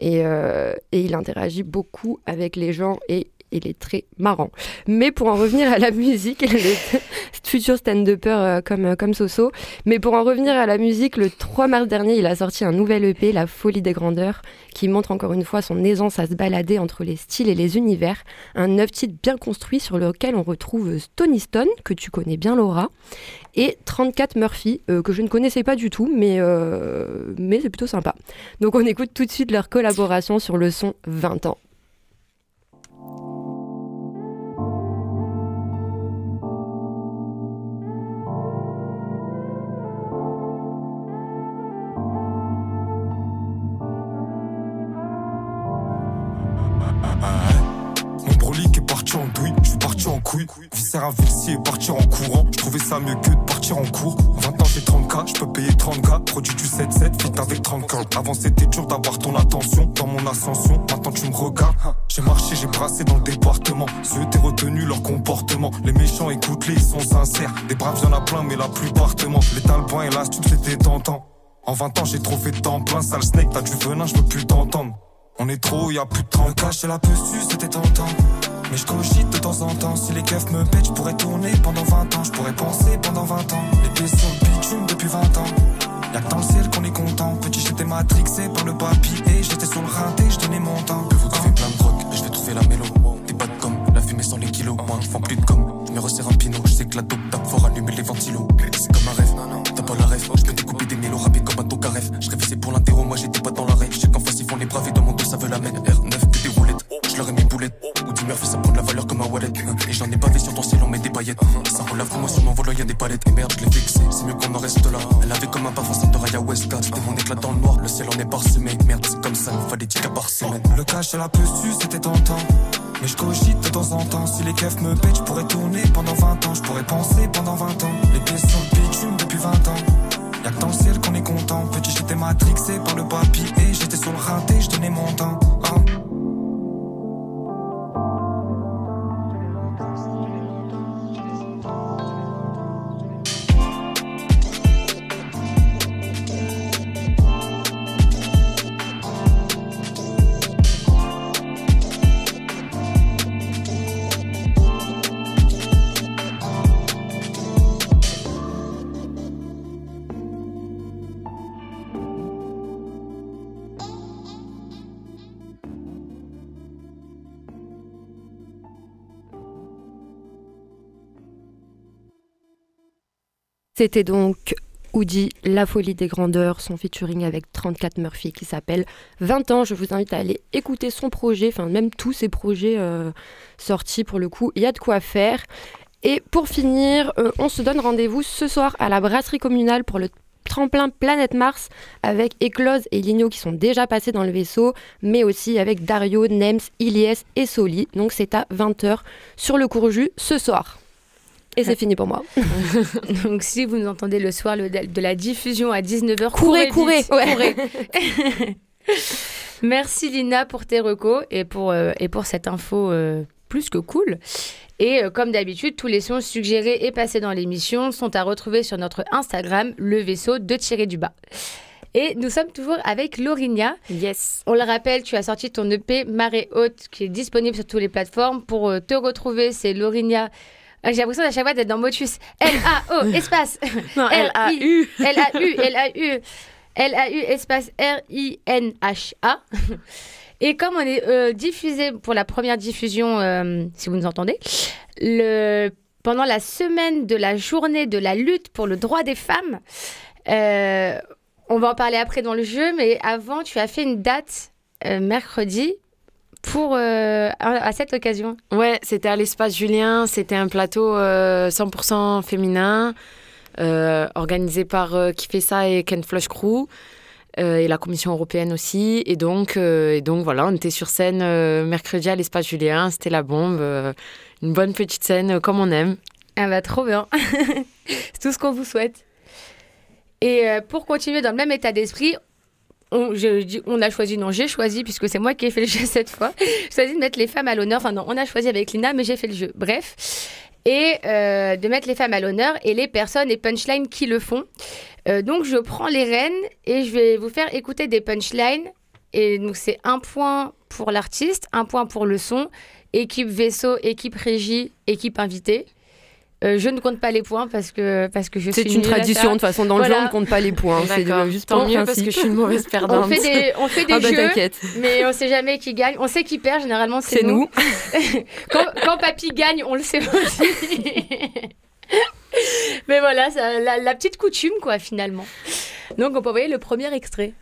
et, et, il interagit beaucoup avec les gens et il est très marrant. Mais pour en revenir à la musique, il est futur stand-upper euh, comme, euh, comme Soso. Mais pour en revenir à la musique, le 3 mars dernier, il a sorti un nouvel EP, La Folie des Grandeurs, qui montre encore une fois son aisance à se balader entre les styles et les univers. Un neuf titre bien construit sur lequel on retrouve Stony Stone, que tu connais bien Laura, et 34 Murphy, euh, que je ne connaissais pas du tout, mais, mais c'est plutôt sympa. Donc on écoute tout de suite leur collaboration sur le son 20 ans. Viscère un et partir en courant. Je trouvais ça mieux que de partir en cours. 20 ans j'ai 30k, je peux payer 30k. Produit du 7-7, fit avec 30k. Avant c'était dur d'avoir ton attention dans mon ascension. Maintenant tu me regardes. J'ai marché, j'ai brassé dans le département. Ceux t'es retenu leur comportement. Les méchants écoute-les, ils sont sincères. Des braves y'en a plein, mais la plupart te mentent. Les talbans et l'astuce c'était tentant. En 20 ans j'ai trop fait de temps plein, sale snake, t'as du venin, je veux plus t'entendre. On est trop, y a plus de 30 k. la posture, c'était tentant. Mais je cogite de temps en temps. Si les keufs me pètent, je pourrais tourner pendant 20 ans. Je pourrais penser pendant 20 ans. Les pieds sur le bitume depuis 20 ans. Y'a que dans le ciel qu'on est content. Petit, j'étais matrixé par le papier. J'étais sur le rinté, je donnais mon temps. Que vous trouvez plein de drogue, je vais trouver la mélo. Des de comme la fumée sans les kilos. Moi qui font plus de com. Je me resserre un pinot. Je sais que la dope tape fort allumer les ventilos. C'est comme un rêve, t'as pas la rêve. Je peux découper des mélos rapides comme un carref. Je rêvais c'est pour l'interro, moi j'étais pas dans l'arrêt. Je sais qu'en face ils font les braves et dans mon dos ça veut la mettre. Boulettes. Murphy, ça prend de la valeur comme un wallet. Et j'en ai pas vu sur ton ciel, on met des paillettes. Ça relève moi sur mon volant, y'a des palettes. Et merde, je l'ai fixé, c'est mieux qu'on en reste là. Elle avait comme un parfum, ça de Raya Westcott. C'était mon éclat dans le noir, le ciel en est parsemé. Merde, c'est comme ça, fallait 10 cas par semaine. Le cash à la su, c'était tentant. Mais je cogite de temps en temps. Si les keufs me pètent, je pourrais tourner pendant 20 ans. Je pourrais penser pendant 20 ans. Les pieds sur le bitume depuis 20 ans. Y'a que dans le ciel qu'on est content. Petit, j'étais matrixé par le papier. J'étais sur le rinté, je donnais mon temps. Hein. C'était donc Oudi, La folie des grandeurs, son featuring avec 34 Murphy qui s'appelle 20 ans. Je vous invite à aller écouter son projet, enfin même tous ses projets euh, sortis pour le coup. Il y a de quoi faire. Et pour finir, euh, on se donne rendez-vous ce soir à la brasserie communale pour le tremplin Planète Mars avec Eclose et Ligno qui sont déjà passés dans le vaisseau, mais aussi avec Dario, Nems, Iliès et Soli. Donc c'est à 20h sur le Courju ce soir. Et c'est fini pour moi. Donc si vous nous entendez le soir le- de la diffusion à 19h, Courez, courez, ouais. courez. Merci Lina pour tes recos et pour, euh, et pour cette info euh, plus que cool. Et euh, comme d'habitude, tous les sons suggérés et passés dans l'émission sont à retrouver sur notre Instagram, le vaisseau de tirer du bas. Et nous sommes toujours avec Laurinia. Yes. On le rappelle, tu as sorti ton EP Marée Haute qui est disponible sur toutes les plateformes. Pour te retrouver, c'est Laurinia. Ah, J'ai l'impression à chaque fois d'être dans Motus. L-A-O, espace. Non, L-A-U. L-A-U, L-A-U. L-A-U, espace R-I-N-H-A. Et comme on est euh, diffusé pour la première diffusion, euh, si vous nous entendez, le, pendant la semaine de la journée de la lutte pour le droit des femmes, euh, on va en parler après dans le jeu, mais avant, tu as fait une date euh, mercredi pour, euh, à, cette occasion. Ouais, c'était à l'espace Julien. C'était un plateau euh, 100% féminin, euh, organisé par euh, Qui fait ça et Ken Flush Crew. euh, et la Commission européenne aussi. Et donc, euh, et donc voilà, on était sur scène euh, mercredi à l'espace Julien. C'était la bombe. euh, une bonne petite scène euh, comme on aime. Ah bah trop bien. C'est tout ce qu'on vous souhaite. Et euh, pour continuer dans le même état d'esprit, on, a choisi, non, j'ai choisi, puisque c'est moi qui ai fait le jeu cette fois, j'ai choisi de mettre les femmes à l'honneur. Enfin non, on a choisi avec Lina, mais j'ai fait le jeu. Bref. Et euh, de mettre les femmes à l'honneur et les personnes et punchlines qui le font. Euh, donc je prends les rênes et je vais vous faire écouter des punchlines. Et donc c'est un point pour l'artiste, un point pour le son, équipe vaisseau, équipe régie, équipe invitée. Euh, je ne compte pas les points parce que, parce que je suis C'est une tradition, de toute façon, dans le jeu, on ne compte pas les points. C'est juste Tant mieux parce que je suis une mauvaise perdante. On fait des, on fait des Ah bah jeux, mais on sait jamais qui gagne. On sait qui perd, généralement c'est c'est nous. nous. quand, quand papy gagne, on le sait aussi. mais voilà, ça- la, la petite coutume quoi finalement. Donc on peut envoyer le premier extrait.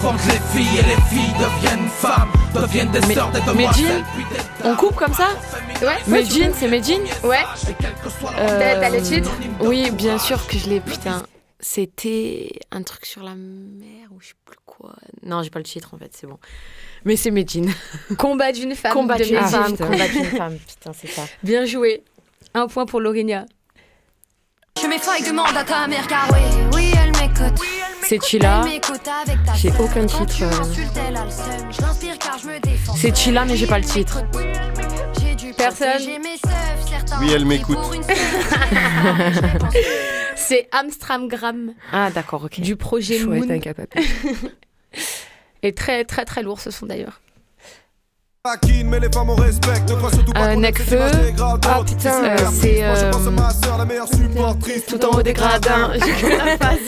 Quand les filles et les filles deviennent femmes, deviennent des Mais- sœurs, des demoiselles, Jean, puis des On coupe comme ça Ouais, Medjin, c'est Medjin ouais. quel que soit Euh, T'as- le titre Oui, bien sûr que je l'ai, putain. C'était un truc sur la mer ou je sais plus quoi. Non, j'ai pas le titre en fait, c'est bon. Mais c'est Medjin. Combat d'une femme. Combat d'une femme, putain. combat d'une femme. Putain, c'est ça. Bien joué. Un point pour Laurinia. Je m'effaille, demande à ta mère car oui, oui elle m'écoute. Elle avec ta J'ai aucun titre, euh. C'est Chila, mais j'ai pas le titre. Personne. Oui, elle m'écoute. C'est Amstramgram Ah, d'accord, ok. du projet Chouette, Moon. incapable. Et très très très lourd ce son d'ailleurs. Euh, Necfeu. Ah, putain, C'est euh, c'est, euh. Tout en haut des gradins. J'ai que la phase.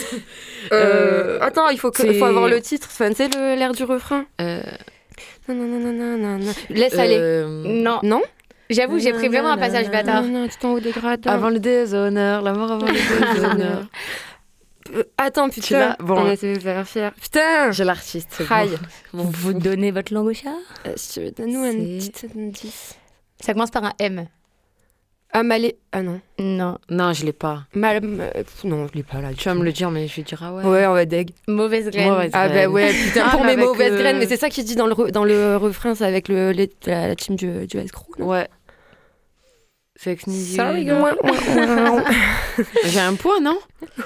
Euh, attends, il faut, que, c'est- faut avoir le titre. Enfin, c'est le- l'air du refrain. Euh, Non, non, non, non, non, non. Laisse aller. euh, Non, Non? J'avoue, j'ai pris vraiment un passage bâtard. Non, non, tout en haut des gradins. Avant le déshonneur, la mort avant le déshonneur. Euh, attends, Tu putain. Bon. On essaie de faire fier. Putain J'ai l'artiste. bon. Vous donnez votre langue au chat? Euh, si tu veux, Donne-nous un petit indice. Ça commence par un M. Ah, Malé. Ah non. Non. Non, je l'ai pas. Mal... euh, Non, je l'ai pas là. Tu vas me le dire, mais je vais dire ah ouais. Ouais, on va deg. Mauvaise graine. Mauvaise Ah bah graine. ouais, putain, Ah, pour mais mes mauvaises euh, graines. Mais c'est ça qu'il dit dans le, re- dans le refrain, c'est avec le, les- la, la team du, du escroc. Ouais. Sorry, ouin, ouin. J'ai un point, non?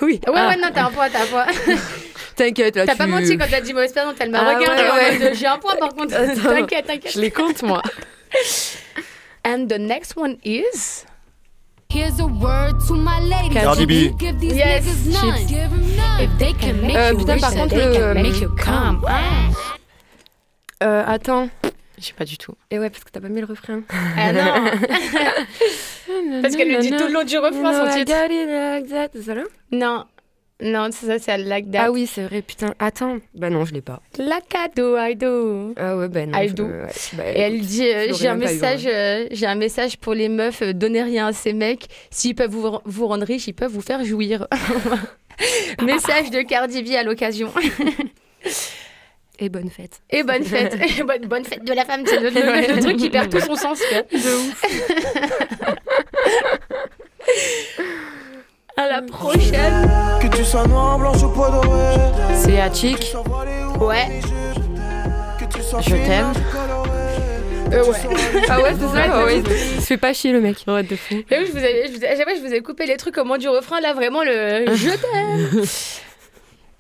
Oui. Ouais, Ah. ouais, non, t'as un point, t'as un point. T'inquiète, là, T'as tu... pas menti quand t'as dit mauvaise personne, elle m'a Ah regardé ouais, ouais. J'ai un point par contre. T'inquiète, t'inquiète. Je les compte, moi. And the next one is. Cardi B. Yes, can make Euh, you putain, rich, par contre, they le- can make you come. Euh, attends. Je sais pas du tout. Et ouais, parce que t'as pas mis le refrain. Ah non Parce qu'elle le dit tout le long du refrain, son titre. C'est ça là Non. Non, c'est ça, c'est like that. Ah oui, c'est vrai, putain. Attends. Bah non, je l'ai pas. La cadeau, I do. Ah ouais, bah non. I je- do. ouais. Bah, Et elle dit euh, j'ai un eu, message euh, j'ai un message pour les meufs euh, donnez rien à ces mecs s'ils peuvent vous, vous rendre riche ils peuvent vous faire jouir message de Cardi B à l'occasion Et bonne fête. et bonne fête bonne, bonne fête de la femme c'est le, le- le truc qui perd tout son sens quoi. De ouf. À la prochaine. Que tu sois noir, blanche ou peau dorée. C'est Hachik. Ouais. Je t'aime. Euh, ouais. Ah ouais, c'est ça Ah ouais, se fait pas chier le mec. Ouais, de fou. Et oui, je vous avais, je vous, à chaque fois, je vous ai coupé les trucs au moment du refrain. Là, vraiment, le je t'aime.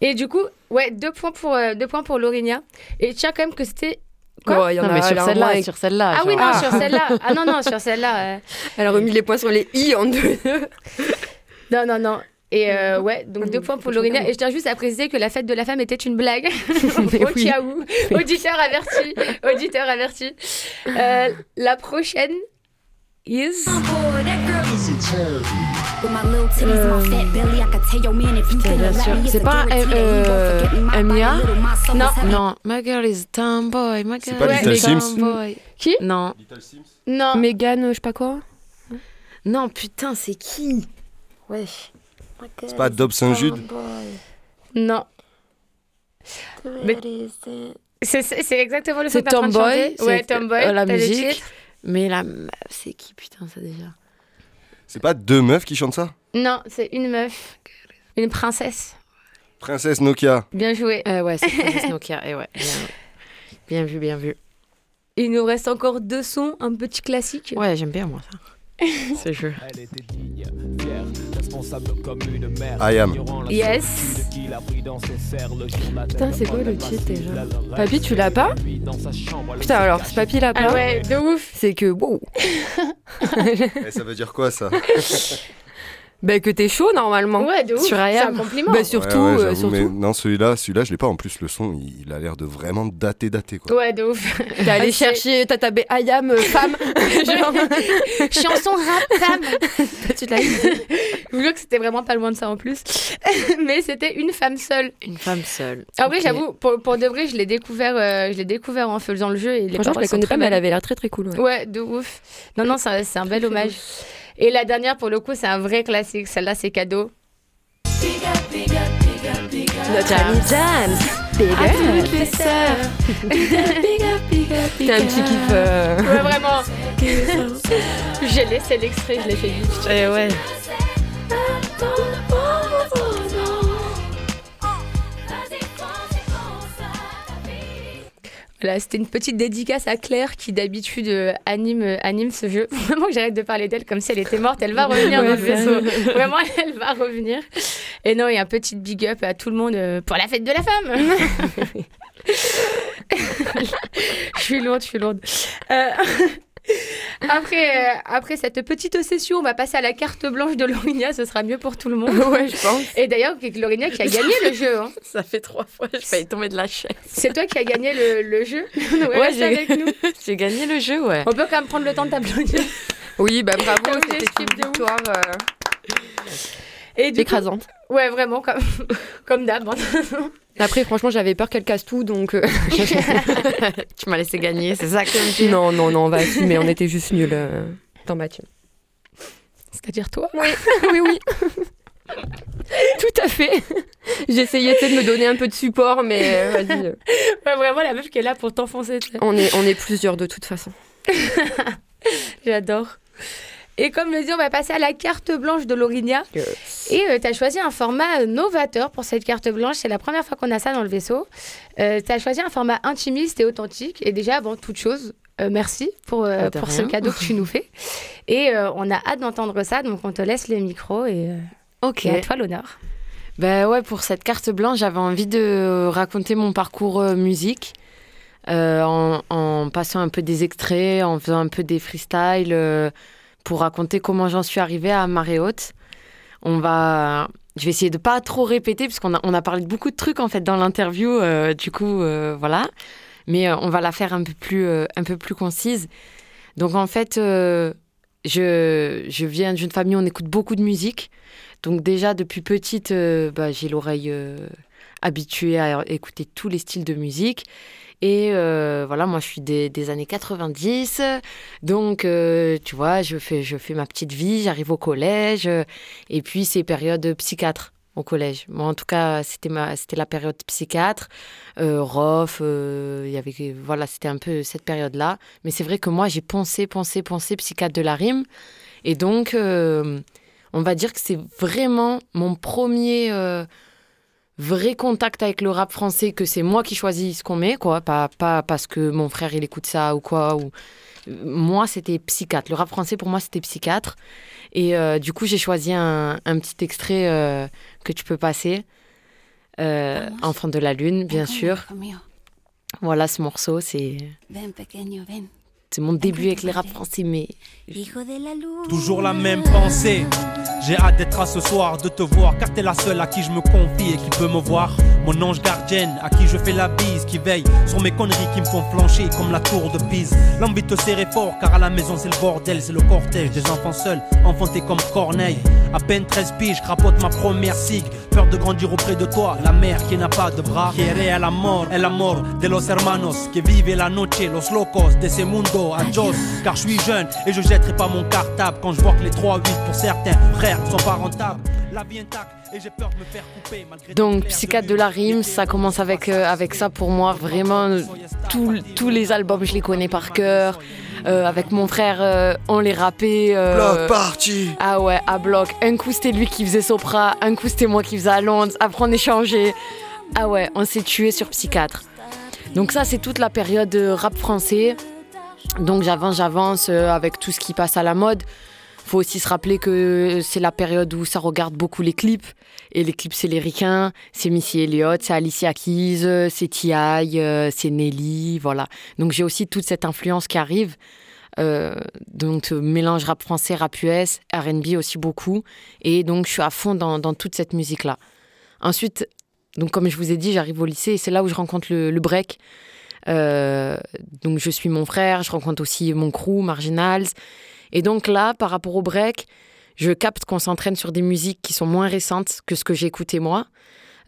Et du coup, ouais, deux points pour, euh, deux points pour Laurinia. Et tiens, quand même que c'était. Quoi il y en Non, a mais sur celle-là, moins- sur celle-là. Ah oui, non, sur celle-là. Ah non, non, sur celle-là. euh, Elle a remis les points sur les i en deux. Non, non, non. Et euh, ouais, donc deux points pour oui. Et je tiens juste à préciser que la fête de la femme était une blague. Au oui. cas où. Auditeur averti. Auditeur averti. Euh, la prochaine is. sûr. C'est pas, euh, euh, Mia Non. Non, my girl is tomboy. My girl pas is Little Sims? tomboy. Qui? Non. Non. Megan, je sais pas quoi. Non, putain, c'est qui? Wesh. C'est pas Dob Saint-Jude Non. Mais- C'est exactement le son C'est Tomboy. Ouais, c'est- Tomboy. euh, la musique. Mais la meuf, c'est qui putain ça déjà C'est pas deux meufs qui chantent ça Non, c'est une meuf. Une princesse. Princesse Nokia. Bien joué. euh, Ouais, c'est Princess Nokia. Et ouais, bien, bien vu, bien vu. Il nous reste encore deux sons, un petit classique. Ouais, j'aime bien moi ça. Ce jeu. Elle était digne, fière, responsable comme une mère. I am. Yes. Putain, c'est quoi le titre déjà Papy, tu l'as pas Putain, alors, si Papy l'a pas, Ah ouais, de ouf. c'est que wow. Eh, ça veut dire quoi ça Bah, que t'es chaud normalement. Ouais, de ouf. Sur C'est un compliment. Bah, surtout, Ouais, ouais, euh, surtout. mais non, celui-là, celui-là, je l'ai pas. En plus, le son, il, il a l'air de vraiment dater, daté quoi. Ouais, de ouf. T'es allé chercher, t'as tapé Ayam euh, femme. Genre, Chanson rap femme. tu l'as. Je vous jure que c'était vraiment pas loin de ça en plus. Mais c'était une femme seule. Une femme seule. Ah oui, Ok. j'avoue, pour, pour de vrai, je l'ai découvert, euh, je l'ai découvert en faisant le jeu et les Franchement, je la connais pas, mais elle avait l'air très très cool. ouais. Ouais, de ouf. Non, non, c'est c'est un bel hommage. Et la dernière, pour le coup, c'est un vrai classique. Celle-là, c'est cadeau. Notre. À toutes les sœurs. T'as un petit kiff. euh, Ouais, vraiment. J'ai laissé l'extrait, je l'ai fait vite. Eh ouais. Voilà, c'était une petite dédicace à Claire qui d'habitude euh, anime, euh, anime ce jeu. Vraiment que j'arrête de parler d'elle comme si elle était morte. Elle va revenir dans le vaisseau. Vraiment, elle va revenir. Et non, il y a un petit big up à tout le monde euh, pour la fête de la femme. je suis lourde, je suis lourde. Euh, après, euh, après cette petite session, on va passer à la carte blanche de Laurinia. Ce sera mieux pour tout le monde. Ouais, je pense. Et d'ailleurs, c'est Laurinia qui a gagné le jeu. hein. Ça fait trois fois, je failli tomber de la chaise. C'est toi qui as gagné le, le jeu. Ouais, Ouais, j'ai- avec nous. J'ai gagné le jeu, ouais. On peut quand même prendre le temps de t'applaudir. Oui, bah bravo, c'était une victoire euh, Et coup, écrasante. ouais, vraiment, comme, comme d'hab. hein. Après, franchement, j'avais peur qu'elle casse tout, donc. euh, Tu m'as laissé gagner, c'est ça que tu me dis non, non, non, on va assumer, on était juste nuls euh, dans ma team. C'est-à-dire toi Oui, oui, oui. Tout à fait. J'essayais de me donner un peu de support, mais euh, vas-y. euh, Ouais, Vraiment, la meuf qui est là pour t'enfoncer. On est, on est plusieurs de toute façon. J'adore. Et comme le dit, on va passer à la carte blanche de Laurinia. Et tu as choisi un format euh, novateur pour cette carte blanche. C'est la première fois qu'on a ça dans le vaisseau. tu as choisi un format intimiste et authentique. Et déjà, avant toute chose, euh, merci pour, euh, Ah, pour ce cadeau que tu nous fais. Et euh, on a hâte d'entendre ça. Donc, on te laisse les micros et, euh, à toi l'honneur. Ben ouais, pour cette carte blanche, j'avais envie de raconter mon parcours euh, musique euh, en, en passant un peu des extraits, en faisant un peu des freestyles euh, pour raconter comment j'en suis arrivée à marée haute. On va, je vais essayer de pas trop répéter puisqu'on a, on a parlé de beaucoup de trucs en fait dans l'interview. euh, du coup, euh, voilà. Mais euh, on va la faire un peu plus, un peu plus concise. Donc en fait, je, je viens d'une famille où on écoute beaucoup de musique. Donc déjà, depuis petite, bah, j'ai l'oreille habituée à écouter tous les styles de musique. Et euh, voilà, moi, je suis des, des années 90. Donc, euh, tu vois, je fais, je fais ma petite vie, j'arrive au collège. euh, et puis, c'est période psychiatre au collège. Moi, en tout cas, c'était ma, c'était la période psychiatre. Euh, ROF, y avait, voilà, c'était un peu cette période-là. Mais c'est vrai que moi, j'ai pensé, pensé, pensé psychiatre de la rime. Et donc, on va dire que c'est vraiment mon premier vrai contact avec le rap français, que c'est moi qui choisis ce qu'on met, quoi. Pas, pas parce que mon frère il écoute ça ou quoi. Ou... Moi, c'était Psychiatre. Le rap français, pour moi, c'était Psychiatre. Et euh, du coup, j'ai choisi un, un petit extrait euh, que tu peux passer. Euh, Enfant de la Lune, bien sûr. Voilà ce morceau, c'est c'est mon début avec les rap français, mais Toujours la même pensée. J'ai hâte d'être à ce soir, de te voir, car t'es la seule à qui je me confie et qui peut me voir. Mon ange gardienne, à qui je fais la bise, qui veille sur mes conneries qui me font flancher comme la tour de Pise. L'envie de te serrer fort, car à la maison c'est le bordel, c'est le cortège des enfants seuls, enfantés comme Corneille. À peine 13 piges, crapote ma première sig. Peur de grandir auprès de toi, la mère qui n'a pas de bras. Quiere el amor, el amor de los hermanos, que vive la noche, los locos de ese mundo, adios. Car je suis jeune et je jetterai pas mon cartable quand je vois que les 3-8 pour certains frères ne sont pas rentables. La vie intacte et j'ai peur de me faire couper malgré Donc, Psychiatre de la rime, ça commence avec, euh, avec ça pour moi. Vraiment, tous- tous les albums, je les connais par cœur. Euh, avec mon frère, euh, on les rappait. euh, Bloc party Ah ouais, à bloc. Un coup, c'était lui qui faisait Sopra. Un coup, c'était moi qui faisais à Londres. Après, on échangeait. Ah ouais, on s'est tué sur Psychiatre. Donc, ça, c'est toute la période rap français. Donc, j'avance, j'avance euh, avec tout ce qui passe à la mode. Faut aussi se rappeler que c'est la période où ça regarde beaucoup les clips. Et les clips, c'est les ricains, c'est Missy Elliott, c'est Alicia Keys, euh, c'est T.I., euh, c'est Nelly, voilà. Donc j'ai aussi toute cette influence qui arrive. Donc mélange rap français, rap US, R&B aussi beaucoup. Et donc je suis à fond dans, toute cette musique-là. Ensuite, donc comme je vous ai dit, j'arrive au lycée et c'est là où je rencontre le break. Euh, donc je suis mon frère, je rencontre aussi mon crew, Marginals. Et donc là, par rapport au break, je capte qu'on s'entraîne sur des musiques qui sont moins récentes que ce que j'écoutais moi.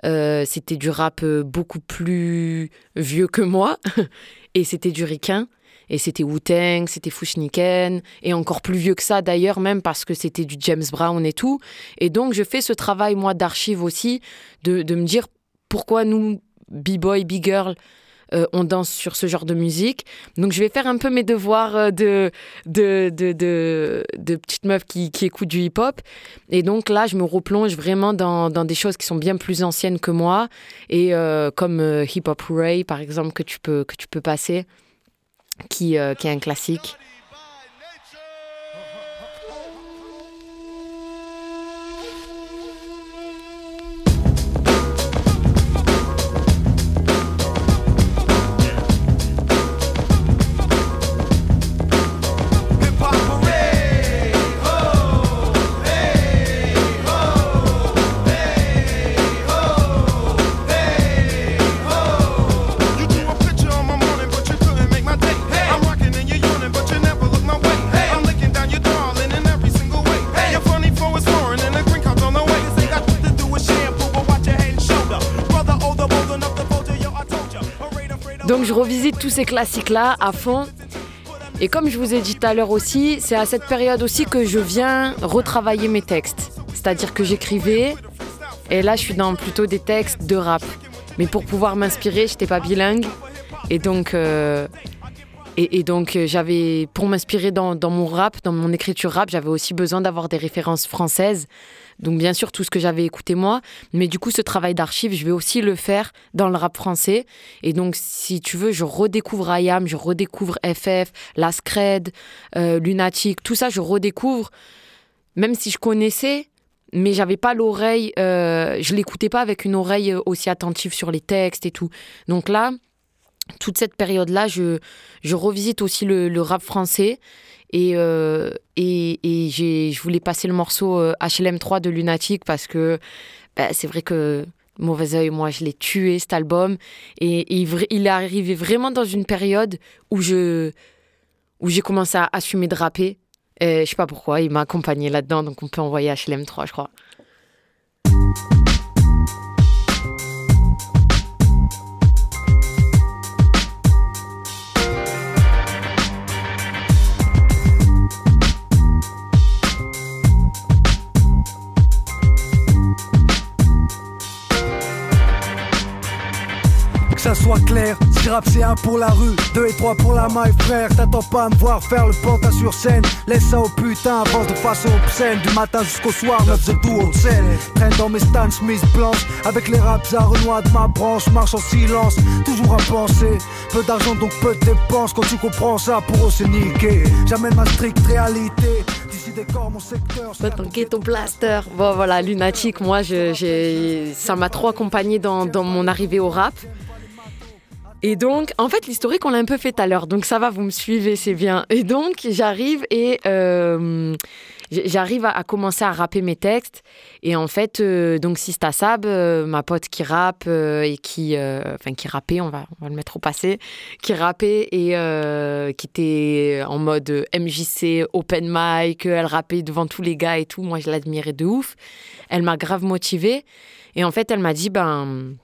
Euh, c'était du rap euh, beaucoup plus vieux que moi. et c'était du ricain. Et c'était Wu-Tang, c'était Fushniken. Et encore plus vieux que ça d'ailleurs, même parce que c'était du James Brown et tout. Et donc je fais ce travail, moi, d'archive aussi, de, de me dire pourquoi nous, B-boy, B-girl, euh, on danse sur ce genre de musique. Donc je vais faire un peu mes devoirs euh, de, de, de, de, petite meuf qui, écoute du hip-hop. Et donc là, je me replonge vraiment dans, dans des choses qui sont bien plus anciennes que moi. Et euh, comme Hip Hop Ray, par exemple, que tu peux, que tu peux passer, qui, qui est un classique. Je revisite tous ces classiques-là à fond. Et comme je vous ai dit tout à l'heure aussi, c'est à cette période aussi que je viens retravailler mes textes. C'est-à-dire que j'écrivais, et là je suis dans plutôt des textes de rap. Mais pour pouvoir m'inspirer, j'étais pas bilingue. Et donc, euh, et, donc euh, j'avais, pour m'inspirer dans mon rap, dans mon écriture rap, j'avais aussi besoin d'avoir des références françaises. Donc bien sûr tout ce que j'avais écouté moi, mais du coup ce travail d'archive, je vais aussi le faire dans le rap français. Et donc si tu veux, je redécouvre IAM, je redécouvre FF, La Scred, euh, Lunatic, tout ça je redécouvre, même si je connaissais, mais j'avais pas l'oreille, euh, je l'écoutais pas avec une oreille euh, aussi attentive sur les textes et tout. Donc là, toute cette période-là, je, je revisite aussi le, le rap français. Et, euh, et, et je voulais passer le morceau euh, HLM3 de Lunatic parce que bah, c'est vrai que Mauvais Oeil, moi, je l'ai tué cet album. Et, il est arrivé vraiment dans une période où, je, où j'ai commencé à assumer de rapper. Et je sais pas pourquoi, il m'a accompagné là-dedans, donc on peut envoyer HLM3, je crois. Rap c'est un pour la rue, deux et trois pour la maille, frère. T'attends pas à me voir faire le pantin sur scène. Laisse ça au putain, avance de façon obscène. Du matin jusqu'au soir, 9 de tout au scène. Traîne dans mes stands, Smith blanches. Avec les raps à Renoir de ma branche, marche en silence. Toujours à penser. Peu d'argent donc peu de dépenses. Quand tu comprends ça, pour eux c'est niqué. J'amène ma stricte réalité. D'ici décor mon secteur. Toi, ton ghetto blaster. Bon, voilà, Lunatic, moi, je- j'ai- ça m'a trop accompagné dans, dans mon arrivée au rap. Et donc, en fait, l'historique, on l'a un peu fait à l'heure. Donc, ça va, vous me suivez, c'est bien. Et donc, j'arrive et euh, j'arrive à, commencer à rapper mes textes. Et en fait, euh, donc, Sista Sab, euh, ma pote qui rappe et qui. Enfin, qui rappait, on va, on va le mettre au passé. Qui rappait et qui était en mode MJC, open mic. Elle rappait devant tous les gars et tout. Moi, je l'admirais de ouf. Elle m'a grave motivée. Et en fait, elle m'a dit, ben.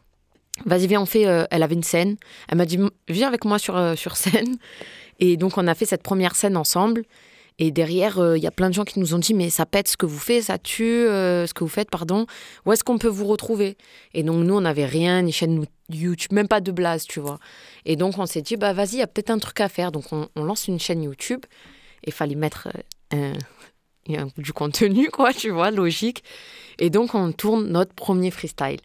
Vas-y, viens, on fait. euh, elle avait une scène. Elle m'a dit, viens avec moi sur, euh, sur scène. Et donc, on a fait cette première scène ensemble. Et derrière, euh, il y a plein de gens qui nous ont dit, mais ça pète ce que vous faites, ça tue ce que vous faites, pardon. Où est-ce qu'on peut vous retrouver? Et donc, nous, on n'avait rien, ni chaîne YouTube, même pas de blase, tu vois. Et donc, on s'est dit, bah vas-y, il y a peut-être un truc à faire. Donc, on, lance une chaîne YouTube. Et fallait mettre un, un- du contenu, quoi, tu vois, logique. Et donc, on tourne notre premier freestyle.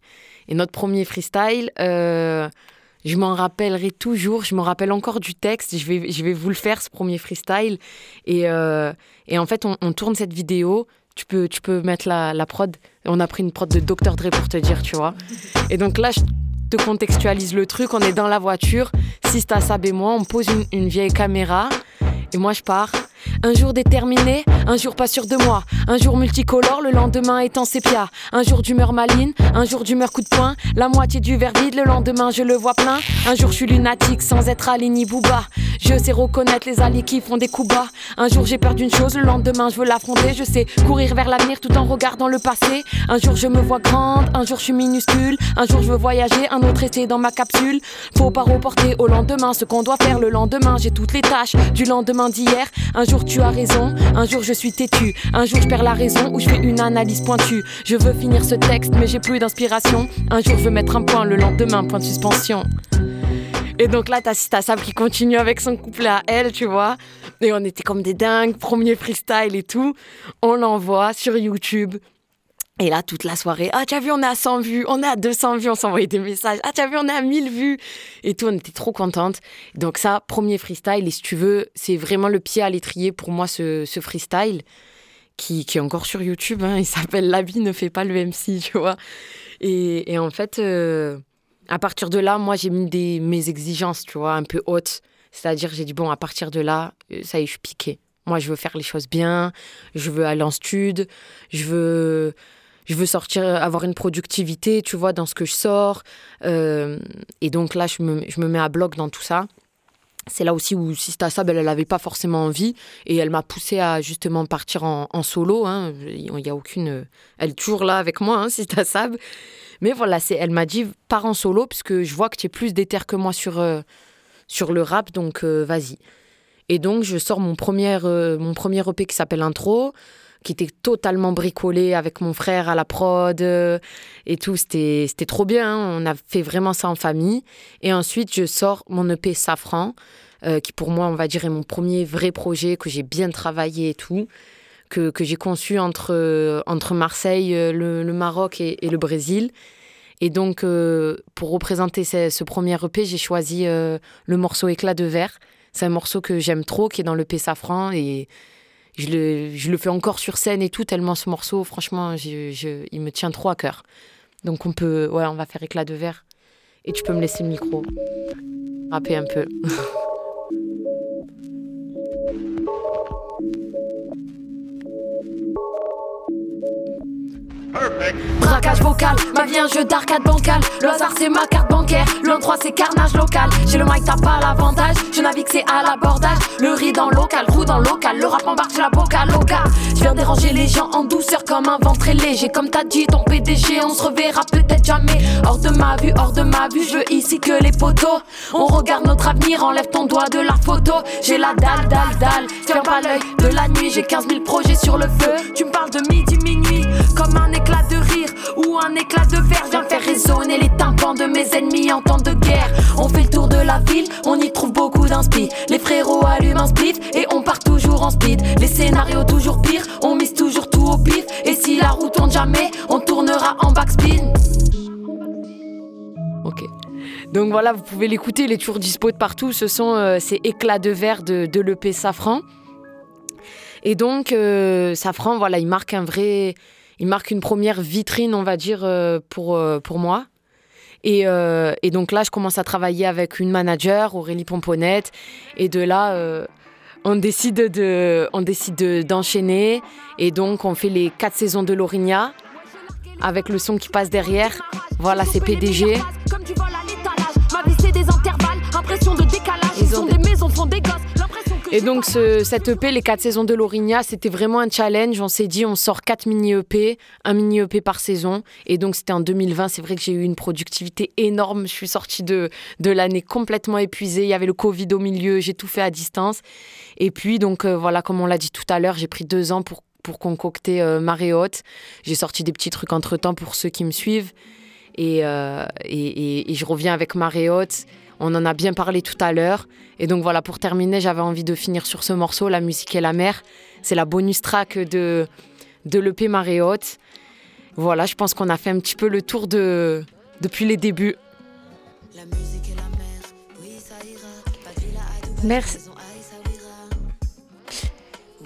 Et notre premier freestyle, euh, je m'en rappellerai toujours. Je me rappelle encore du texte. Je vais, je vais vous le faire, ce premier freestyle. Et, euh, et en fait, on, on tourne cette vidéo. Tu peux, tu peux mettre la, la prod. On a pris une prod de Dr. Dre pour te dire, tu vois. Et donc là, je te contextualise le truc. On est dans la voiture. Sista Sab et moi, on pose une, une vieille caméra. Et moi, je pars. Un jour déterminé, un jour pas sûr de moi. Un jour multicolore, le lendemain étant sépia. Un jour d'humeur maline, un jour d'humeur coup de poing. La moitié du verre vide, le lendemain je le vois plein. Un jour je suis lunatique sans être Ali ni Booba. Je sais reconnaître les alliés qui font des coups bas. Un jour j'ai peur d'une chose, le lendemain je veux l'affronter. Je sais courir vers l'avenir tout en regardant le passé. Un jour je me vois grande, un jour je suis minuscule. Un jour je veux voyager, un autre rester dans ma capsule. Faut pas reporter au lendemain ce qu'on doit faire le lendemain. J'ai toutes les tâches du lendemain d'hier. Un jour tu as raison, un jour je suis têtu. Un jour je perds la raison ou je fais une analyse pointue. Je veux finir ce texte mais j'ai plus d'inspiration. Un jour je veux mettre un point, le lendemain point de suspension. Et donc là, t'as Sista Sab qui continue avec son couplet à elle, tu vois. Et on était comme des dingues, premier freestyle et tout. On l'envoie sur YouTube. Et là, toute la soirée, ah, tu as vu, on à 100 vues, on à 200 vues, on s'envoyait des messages. Ah, tu as vu, on à 1000 vues. Et tout, on était trop contente. Donc, ça, premier freestyle. Et si tu veux, c'est vraiment le pied à l'étrier pour moi, ce, ce freestyle, qui, qui est encore sur YouTube. hein. Il s'appelle La vie ne fait pas le MC, tu vois. Et, et en fait, euh, à partir de là, moi, j'ai mis des, mes exigences, tu vois, un peu hautes. C'est-à-dire, j'ai dit, bon, à partir de là, euh, ça y est, je suis piquée. Moi, je veux faire les choses bien, je veux aller en stud, je veux, je veux sortir, avoir une productivité, tu vois, dans ce que je sors. Euh, et donc là, je me, je me mets à bloc dans tout ça. C'est là aussi où Sista Sab, elle n'avait pas forcément envie et elle m'a poussé à justement partir en, solo. hein. Il n'y a aucune. Elle est toujours là avec moi, hein, Sista Sab. Mais voilà, c'est, elle m'a dit pars en solo puisque je vois que tu es plus déter que moi sur, euh, sur le rap, donc euh, vas-y. Et donc, je sors mon premier, euh, mon premier EP qui s'appelle Intro, qui était totalement bricolé avec mon frère à la prod euh, et tout. C'était, c'était trop bien. hein. On a fait vraiment ça en famille. Et ensuite, je sors mon EP Safran, euh, qui pour moi, on va dire, est mon premier vrai projet que j'ai bien travaillé et tout. Que, que j'ai conçu entre, euh, entre Marseille, le, Maroc et, le Brésil. Et donc, pour représenter ce, premier EP, j'ai choisi le morceau Éclat de verre. C'est un morceau que j'aime trop, qui est dans le P Safran. Et je le, fais encore sur scène et tout, tellement ce morceau, franchement, il me tient trop à cœur. Donc, on peut, ouais, on va faire Éclat de verre. Et tu peux me laisser le micro. Rapper un peu. Braquage vocal, ma vie un jeu d'arcade bancal. Le hasard c'est ma carte bancaire, le 3 c'est carnage local. J'ai le mic, t'as pas l'avantage. Je navigue, c'est à l'abordage. Le riz dans local, roue dans local. Le rap embarque la boca loca. Je viens déranger les gens en douceur comme un ventre léger. Comme t'as dit, ton PDG, on se reverra peut-être jamais. Hors de ma vue, hors de ma vue, je veux ici que les poteaux. On regarde notre avenir, enlève ton doigt de la photo. J'ai la dalle, dalle, dalle. Ferme pas l'œil de la nuit, j'ai 15 000 projets sur le feu. Tu me parles de midi, minuit, comme un éclat de rire ou un éclat de verre. Viens faire résonner les tympans de mes ennemis en temps de guerre. On fait le tour de la ville, on y trouve beaucoup d'inspi. Les frérots allument un split et on part toujours en speed. Les scénarios toujours pires, on mise toujours tout au pif. Et si la roue tourne jamais, on tournera en backspin. Ok. Donc voilà, vous pouvez l'écouter, il est toujours dispo de partout. Ce sont euh, ces éclats de verre de, l'EP Safran. Et donc, euh, Safran, voilà, il marque un vrai. Il marque une première vitrine, on va dire, euh, pour, euh, pour moi. Et, euh, et donc là, je commence à travailler avec une manager, Aurélie Pomponette. Et de là, euh, on décide de, on décide de- d'enchaîner. Et donc, on fait les quatre saisons de Lorigna avec le son qui passe derrière. Voilà, c'est PDG. Comme du vol à l'étalage, ma vie c'est des intervalles, impression de décalage. Ils sont des maisons, font des gosses, Et donc, ce, cette EP, les quatre saisons de Lorigna, c'était vraiment un challenge. On s'est dit, on sort quatre mini-EP, un mini-EP par saison. Et donc, c'était en 2020. C'est vrai que j'ai eu une productivité énorme. Je suis sortie de, de l'année complètement épuisée. Il y avait le Covid au milieu. J'ai tout fait à distance. Et puis, donc, euh, voilà, comme on l'a dit tout à l'heure, j'ai pris deux ans pour, pour concocter euh, Marée Haute. J'ai sorti des petits trucs entre-temps pour ceux qui me suivent. Et, euh, et, et- et je reviens avec Marée Haute. On en a bien parlé tout à l'heure. Et donc voilà, pour terminer, j'avais envie de finir sur ce morceau, La musique et la mer. C'est la bonus track de, de l'EP Marée Haute. Voilà, je pense qu'on a fait un petit peu le tour de, depuis les débuts. Merci.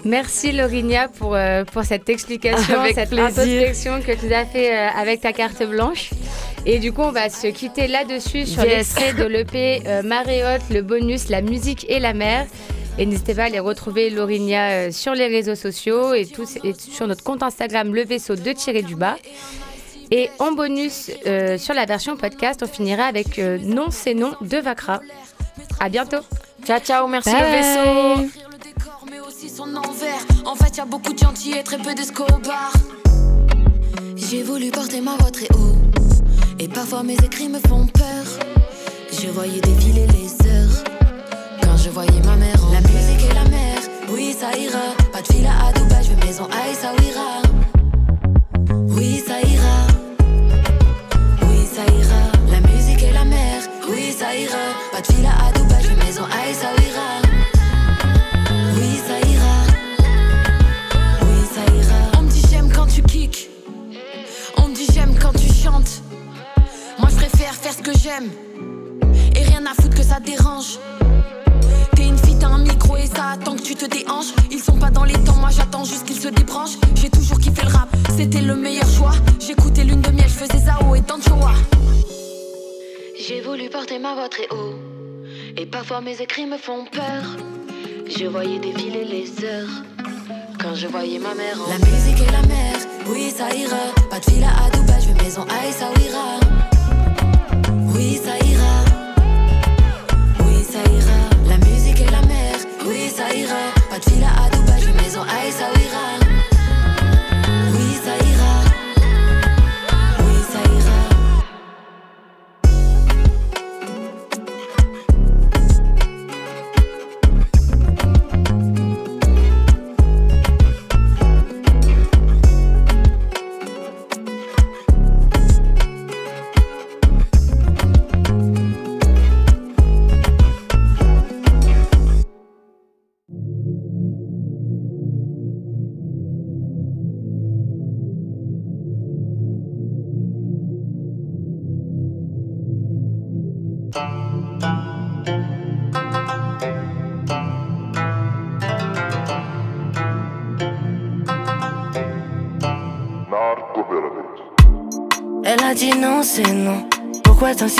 Merci Laurinia pour, euh, pour cette explication, Avec cette plaisir. introspection que tu as fait euh, avec ta carte blanche. Et du coup, on va se quitter là-dessus sur Yes. l'extrait de l'EP euh, Marée Haute, le bonus, la musique et la mer. Et n'hésitez pas à aller retrouver Laurinia euh, sur les réseaux sociaux et, tous, et sur notre compte Instagram, le vaisseau de tirer du bas. Et en bonus, euh, sur la version podcast, on finira avec euh, Non, c'est non de Vakra. À bientôt. Ciao, ciao, merci Bye. le vaisseau. mais aussi son envers. En fait, y a beaucoup de gentils et très peu d'escobards. J'ai voulu porter ma voix très haut. Et parfois mes écrits me font peur. Je voyais défiler les heures. Quand je voyais ma mère en La musique et la mer, oui ça ira. Pas de fil à Dubaï, je veux maison à Essaouira. Oui Je voyais défiler les heures. Quand je voyais ma mère en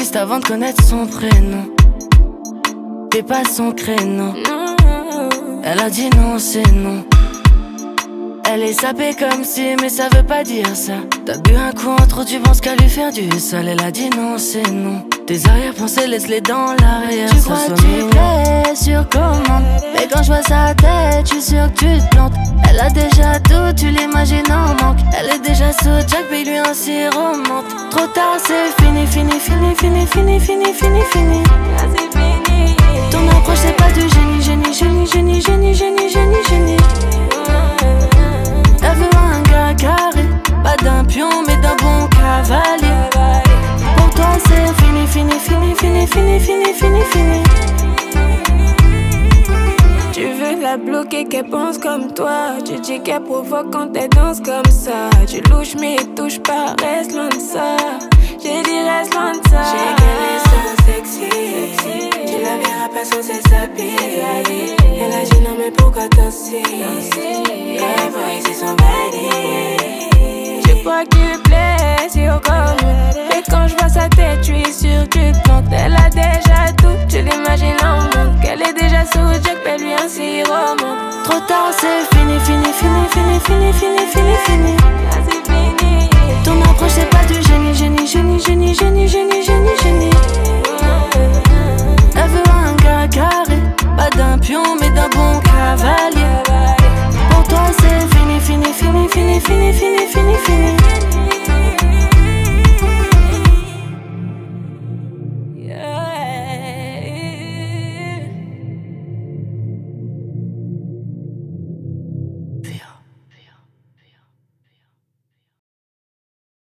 T'insistes avant de connaître son prénom T'es pas son créneau. Elle a dit non, c'est non. Elle est sapée comme si, mais ça veut pas dire ça. T'as bu un coup en trop, tu penses qu'à lui faire du sale. Elle a dit non, c'est non. Tes arrière-pensées, laisse-les dans l'arrière. Tu crois que tu plais sur commande Mais quand je vois sa tête, je suis sûr que tu te plantes. Elle a déjà tout, tu l'imagines en manque. Elle est déjà sous Jack, mais lui un sirop monte Trop tard, c'est fini, fini, fini, fini, fini, fini, fini, fini. Ton approche, c'est pas du génie, génie, génie, génie, génie, génie, génie, génie. Elle veut un gars carré? Pas d'un pion, mais d'un bon cavalier fini, fini, fini, fini, fini, fini. Tu veux la bloquer, qu'elle pense comme toi. Tu dis qu'elle provoque quand elle danse comme ça. Tu louches mais touche pas, reste loin de ça. J'ai dit reste loin de ça. J'ai qu'elle est sans sexy. Tu la verras pas sans ses habits. Elle a dit non mais pourquoi t'en sais? Les boys ils sont validés toi que tu plais, si au comme Et quand je vois sa tête, je suis sûre tu te Elle a déjà tout, je l'imagine en manque. Elle est déjà sous Jack, mais lui un sirop. Trop tard, c'est fini, fini, fini, fini, fini, fini, fini, fini. c'est fini. Ton approche, c'est pas du génie, génie, génie, génie, génie, génie, génie, génie. Elle veut un gars carré, pas d'un pion, mais d'un bon cavalier.